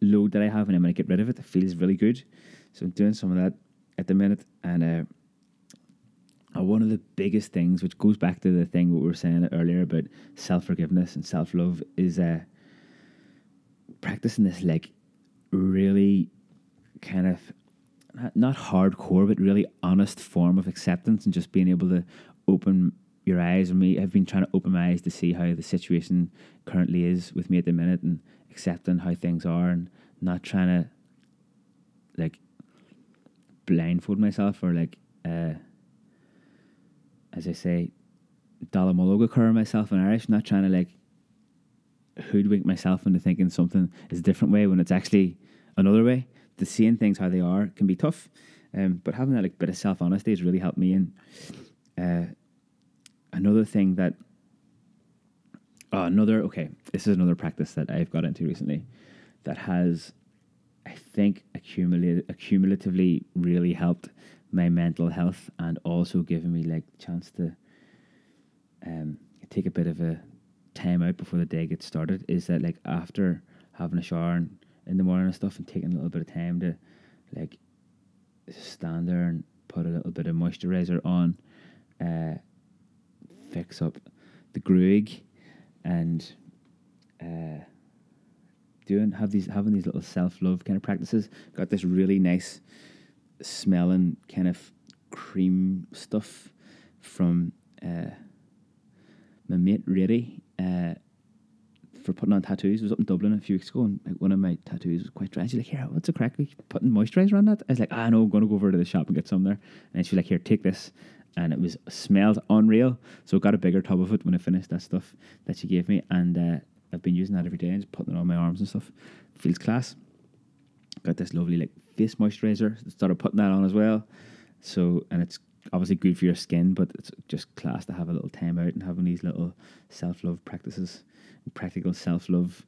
load that I have, and I'm to get rid of it. It feels really good. So I'm doing some of that at the minute, and uh, uh, one of the biggest things, which goes back to the thing we were saying earlier about self forgiveness and self love, is uh, practicing this like really kind of not hardcore, but really honest form of acceptance and just being able to open your eyes. And me, I've been trying to open my eyes to see how the situation currently is with me at the minute and accepting how things are and not trying to like blindfold myself or like uh as I say Dalamologa myself in Irish, not trying to like hoodwink myself into thinking something is a different way when it's actually another way. The seeing things how they are can be tough. Um, but having that like bit of self honesty has really helped me and uh, another thing that Oh, another okay. This is another practice that I've got into recently that has, I think, accumulated accumulatively really helped my mental health and also given me like chance to um take a bit of a time out before the day gets started. Is that like after having a shower and in the morning and stuff and taking a little bit of time to like stand there and put a little bit of moisturizer on, uh, fix up the gruaig and uh, doing have these having these little self love kind of practices. Got this really nice smelling kind of cream stuff from uh, my mate Rady uh, for putting on tattoos. I was up in Dublin a few weeks ago, and like one of my tattoos was quite dry. She's like, "Here, what's the crack? Like, putting moisturizer on that?" I was like, "Ah, no, I'm to go over to the shop and get some there." And she's like, "Here, take this." and it was smelled unreal. So I got a bigger tub of it when I finished that stuff that she gave me, and uh, I've been using that every day and just putting it on my arms and stuff. Feels class. Got this lovely like face moisturizer. Started putting that on as well. So and it's obviously good for your skin, but it's just class to have a little time out and having these little self love practices, practical self love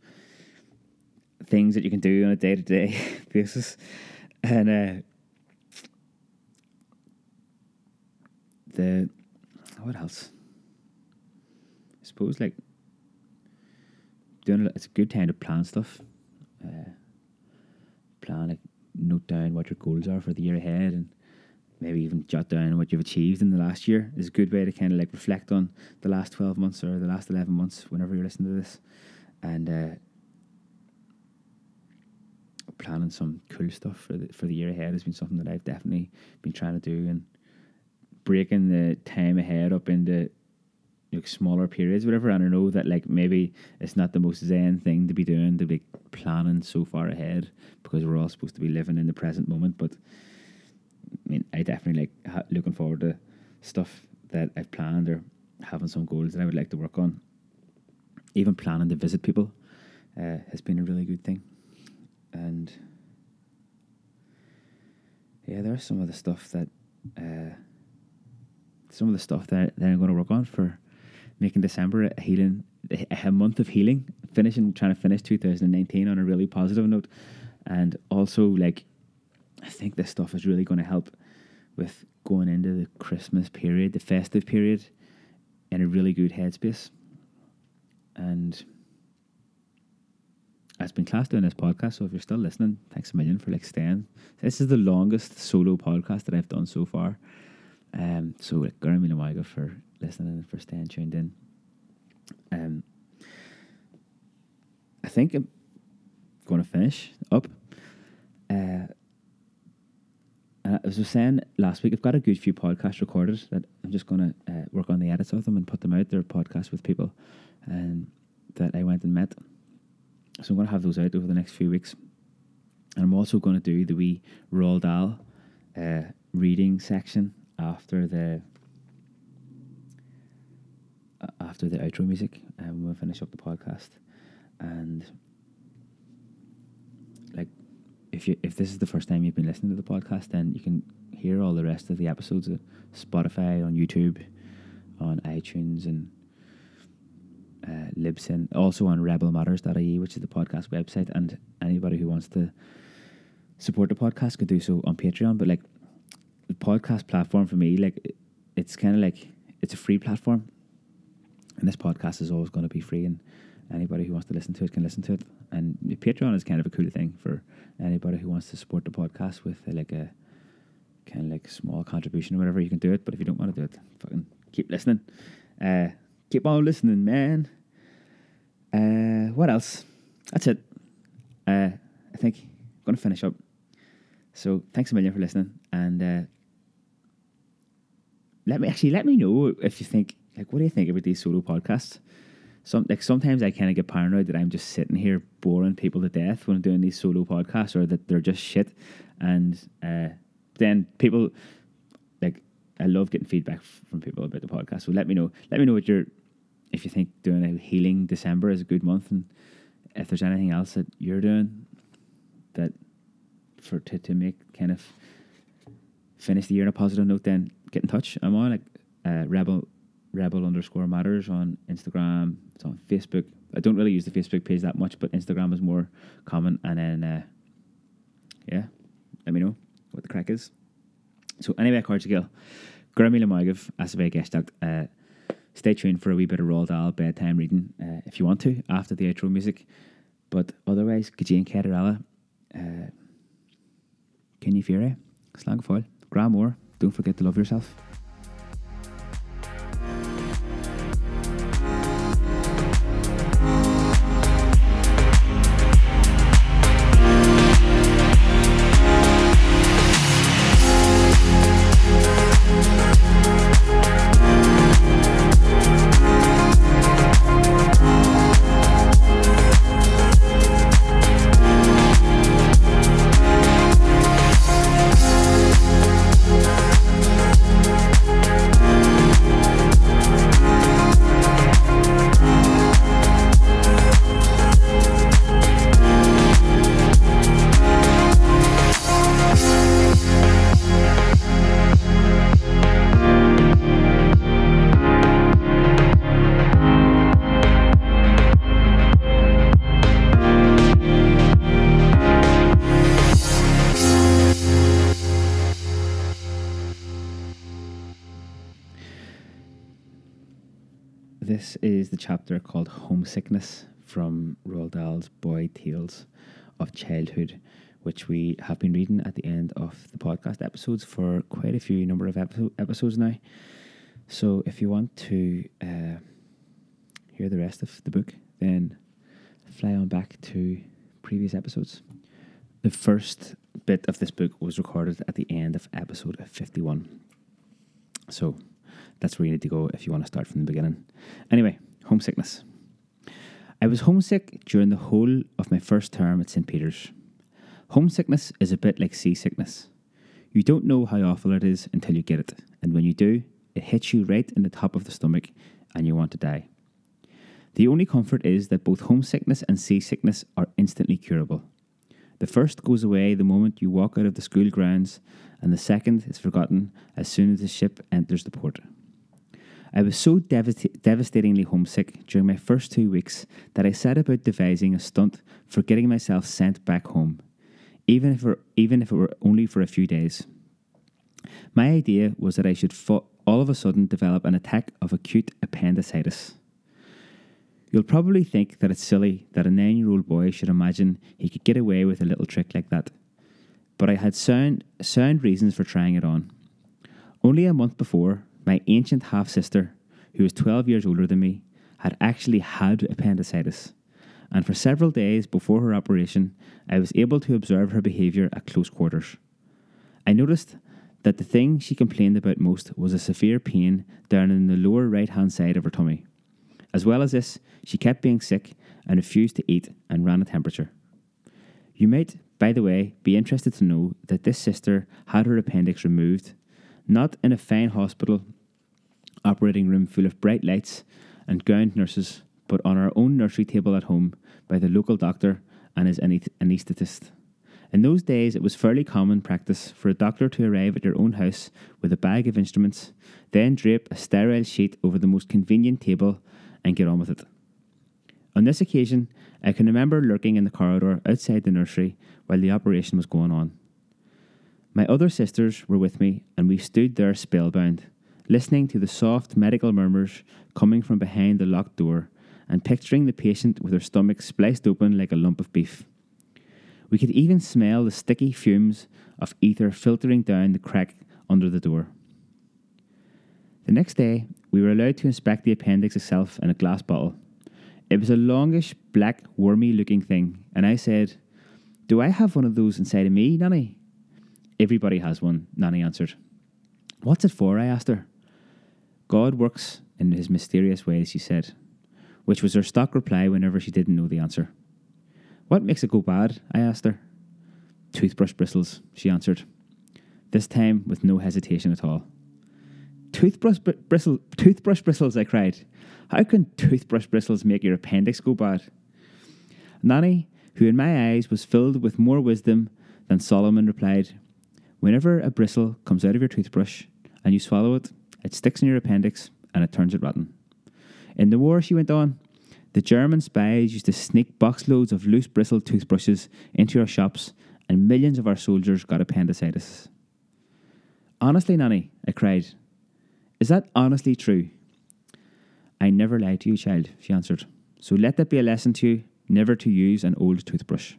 things that you can do on a day to day basis. And uh, the what else? I suppose like doing it's a good time to plan stuff. Uh, plan like note down what your goals are for the year ahead and maybe even jot down what you've achieved in the last year is a good way to kind of like reflect on the last 12 months or the last 11 months whenever you're listening to this and uh, planning some cool stuff for the for the year ahead has been something that I've definitely been trying to do and breaking the time ahead up into like smaller periods, whatever. And I know that like maybe it's not the most zen thing to be doing to be planning so far ahead because we're all supposed to be living in the present moment. But I mean, I definitely like ha- looking forward to stuff that I've planned or having some goals that I would like to work on. Even planning to visit people uh, has been a really good thing, and yeah, there's some of the stuff that. Uh, some of the stuff that, that I'm going to work on for making December a healing, a month of healing, finishing, trying to finish 2019 on a really positive note. And also, like, I think this stuff is really going to help with going into the Christmas period, the festive period, in a really good headspace. And it's been class doing this podcast, so if you're still listening, thanks a million for like staying. This is the longest solo podcast that I've done so far. Um, so like, Lamaga for listening and for staying tuned in. Um, I think I'm going to finish up. Uh, as I was saying last week, I've got a good few podcasts recorded that I'm just going to uh, work on the edits of them and put them out. They're podcasts with people um, that I went and met. So I'm going to have those out over the next few weeks. And I'm also going to do the wee Roald Dahl uh, reading section after the after the outro music, and um, we'll finish up the podcast. And if you if this is the first time you've been listening to the podcast, then you can hear all the rest of the episodes at Spotify, on YouTube, on iTunes, and uh, Libsyn. Also on rebelmatters.ie, which is the podcast website. And anybody who wants to support the podcast could do so on Patreon. But like the podcast platform for me, like it's kind of like it's a free platform, and this podcast is always going to be free, and anybody who wants to listen to it can listen to it. And Patreon is kind of a cool thing for anybody who wants to support the podcast with a, like a kind of like small contribution or whatever. You can do it, but if you don't want to do it, fucking keep listening. Uh, keep on listening, man. Uh, what else? That's it. Uh, I think I'm to finish up. So thanks a million for listening, and uh, let me actually let me know if you think like what do you think about these solo podcasts? Some like sometimes I kind of get paranoid that I'm just sitting here boring people to death when I'm doing these solo podcasts, or that they're just shit. And uh, then people like I love getting feedback from people about the podcast. So let me know. Let me know what you're if you think doing a healing December is a good month, and if there's anything else that you're doing that for to, to make kind of finish the year on a positive note, then get in touch. I'm on like uh, rebel rebel underscore matters on Instagram. It's on Facebook. I don't really use the Facebook page that much, but Instagram is more common. And then, uh, yeah, let me know what the crack is. So anyway, Cordial, Grammy Lamagiv, Asave Gestalt. Uh, stay tuned for a wee bit of Roald Dahl bedtime reading uh, if you want to after the outro music. But otherwise, Gajin Caterella, uh, Can you fear it? Slang foil. Graham Moore, don't forget to love yourself. We have been reading at the end of the podcast episodes for quite a few number of epi- episodes now. So if you want to uh, hear the rest of the book, then fly on back to previous episodes. The first bit of this book was recorded at the end of episode 51. So that's where you need to go if you want to start from the beginning. Anyway, homesickness. I was homesick during the whole of my first term at St. Peter's. Homesickness is a bit like seasickness. You don't know how awful it is until you get it, and when you do, it hits you right in the top of the stomach and you want to die. The only comfort is that both homesickness and seasickness are instantly curable. The first goes away the moment you walk out of the school grounds, and the second is forgotten as soon as the ship enters the port. I was so devasta- devastatingly homesick during my first two weeks that I set about devising a stunt for getting myself sent back home, even if, even if it were only for a few days. My idea was that I should fo- all of a sudden develop an attack of acute appendicitis. You'll probably think that it's silly that a nine year old boy should imagine he could get away with a little trick like that. But I had sound, sound reasons for trying it on. Only a month before, my ancient half sister, who was 12 years older than me, had actually had appendicitis. And for several days before her operation, I was able to observe her behaviour at close quarters. I noticed that the thing she complained about most was a severe pain down in the lower right hand side of her tummy. As well as this, she kept being sick and refused to eat and ran a temperature. You might, by the way, be interested to know that this sister had her appendix removed, not in a fine hospital operating room full of bright lights and gowned nurses, but on our own nursery table at home by the local doctor and his anaesthetist. In those days, it was fairly common practice for a doctor to arrive at your own house with a bag of instruments, then drape a sterile sheet over the most convenient table and get on with it. On this occasion, I can remember lurking in the corridor outside the nursery while the operation was going on. My other sisters were with me, and we stood there spellbound, listening to the soft medical murmurs coming from behind the locked door and picturing the patient with her stomach spliced open like a lump of beef. We could even smell the sticky fumes of ether filtering down the crack under the door. The next day, we were allowed to inspect the appendix itself in a glass bottle. It was a longish, black, wormy looking thing, and I said, Do I have one of those inside of me, Nanny? Everybody has one, Nanny answered. What's it for? I asked her. God works in his mysterious ways, she said, which was her stock reply whenever she didn't know the answer. What makes it go bad? I asked her. Toothbrush bristles, she answered, this time with no hesitation at all. Toothbrush br- bristle, toothbrush bristles, I cried. How can toothbrush bristles make your appendix go bad? Nanny, who in my eyes was filled with more wisdom than Solomon, replied, Whenever a bristle comes out of your toothbrush and you swallow it, it sticks in your appendix and it turns it rotten. In the war, she went on, the German spies used to sneak boxloads of loose bristled toothbrushes into our shops, and millions of our soldiers got appendicitis. Honestly, Nanny, I cried, is that honestly true? I never lied to you, child, she answered. So let that be a lesson to you never to use an old toothbrush.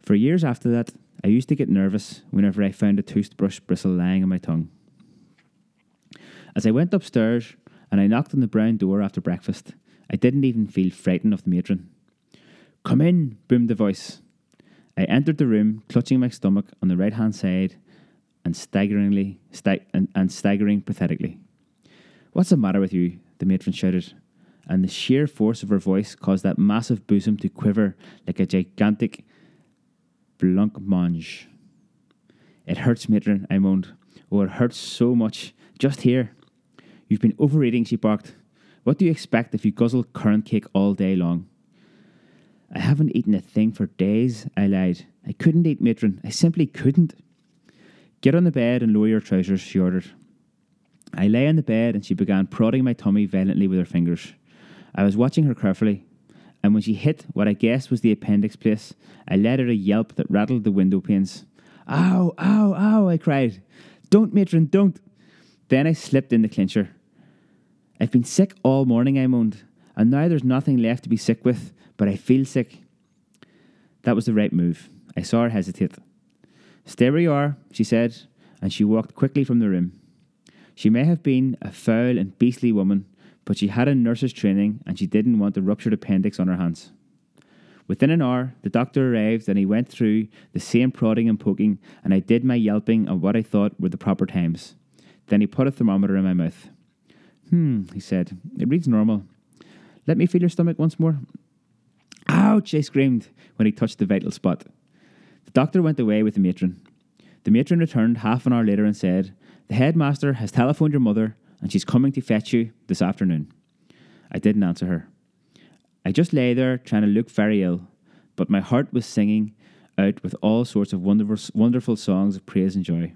For years after that, I used to get nervous whenever I found a toothbrush bristle lying on my tongue. As I went upstairs and I knocked on the brown door after breakfast, I didn't even feel frightened of the matron. Come in, boomed the voice. I entered the room, clutching my stomach on the right hand side and staggeringly sta- and, and staggering pathetically. What's the matter with you? the matron shouted, and the sheer force of her voice caused that massive bosom to quiver like a gigantic blancmange. It hurts, matron, I moaned. Oh, it hurts so much. Just here. You've been overeating, she barked. What do you expect if you guzzle currant cake all day long? I haven't eaten a thing for days, I lied. I couldn't eat, matron. I simply couldn't. Get on the bed and lower your trousers, she ordered. I lay on the bed and she began prodding my tummy violently with her fingers. I was watching her carefully, and when she hit what I guessed was the appendix place, I let out a yelp that rattled the window panes. Ow, ow, ow, I cried. Don't, matron, don't. Then I slipped in the clincher. I've been sick all morning, I moaned, and now there's nothing left to be sick with, but I feel sick. That was the right move. I saw her hesitate. Stay where you are, she said, and she walked quickly from the room. She may have been a foul and beastly woman, but she had a nurse's training and she didn't want a ruptured appendix on her hands. Within an hour, the doctor arrived and he went through the same prodding and poking, and I did my yelping of what I thought were the proper times. Then he put a thermometer in my mouth. Hmm, he said, it reads normal. Let me feel your stomach once more. Ouch, I screamed when he touched the vital spot. The doctor went away with the matron. The matron returned half an hour later and said, The headmaster has telephoned your mother and she's coming to fetch you this afternoon. I didn't answer her. I just lay there trying to look very ill, but my heart was singing out with all sorts of wonderful, wonderful songs of praise and joy.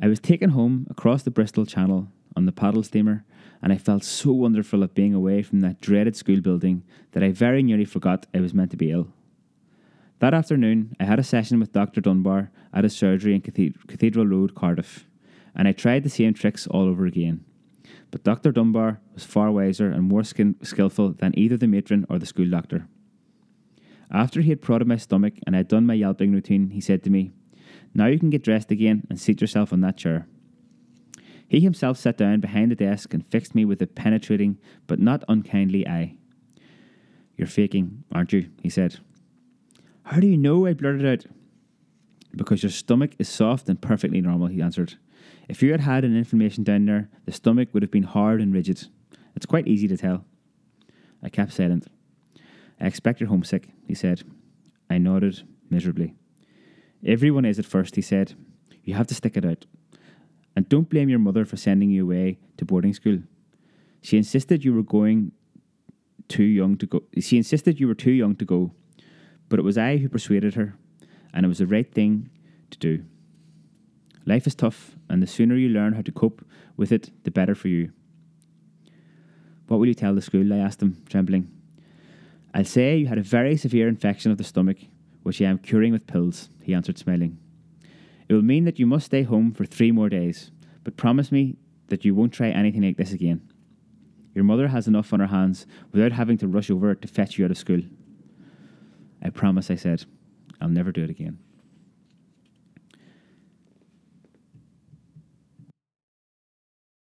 I was taken home across the Bristol Channel on the paddle steamer, and I felt so wonderful at being away from that dreaded school building that I very nearly forgot I was meant to be ill. That afternoon, I had a session with Dr. Dunbar at his surgery in Cathedral Road, Cardiff, and I tried the same tricks all over again. But Dr. Dunbar was far wiser and more skin- skillful than either the matron or the school doctor. After he had prodded my stomach and I had done my yelping routine, he said to me, Now you can get dressed again and seat yourself on that chair. He himself sat down behind the desk and fixed me with a penetrating but not unkindly eye. You're faking, aren't you? he said. How do you know? I blurted out. Because your stomach is soft and perfectly normal, he answered. If you had had an inflammation down there, the stomach would have been hard and rigid. It's quite easy to tell. I kept silent. I expect you're homesick, he said. I nodded miserably. Everyone is at first, he said. You have to stick it out. And don't blame your mother for sending you away to boarding school. She insisted you were going too young to go. She insisted you were too young to go, but it was I who persuaded her, and it was the right thing to do. Life is tough, and the sooner you learn how to cope with it, the better for you. What will you tell the school? I asked him, trembling. I'll say you had a very severe infection of the stomach, which I am curing with pills, he answered, smiling. It will mean that you must stay home for three more days, but promise me that you won't try anything like this again. Your mother has enough on her hands without having to rush over to fetch you out of school. I promise, I said. I'll never do it again.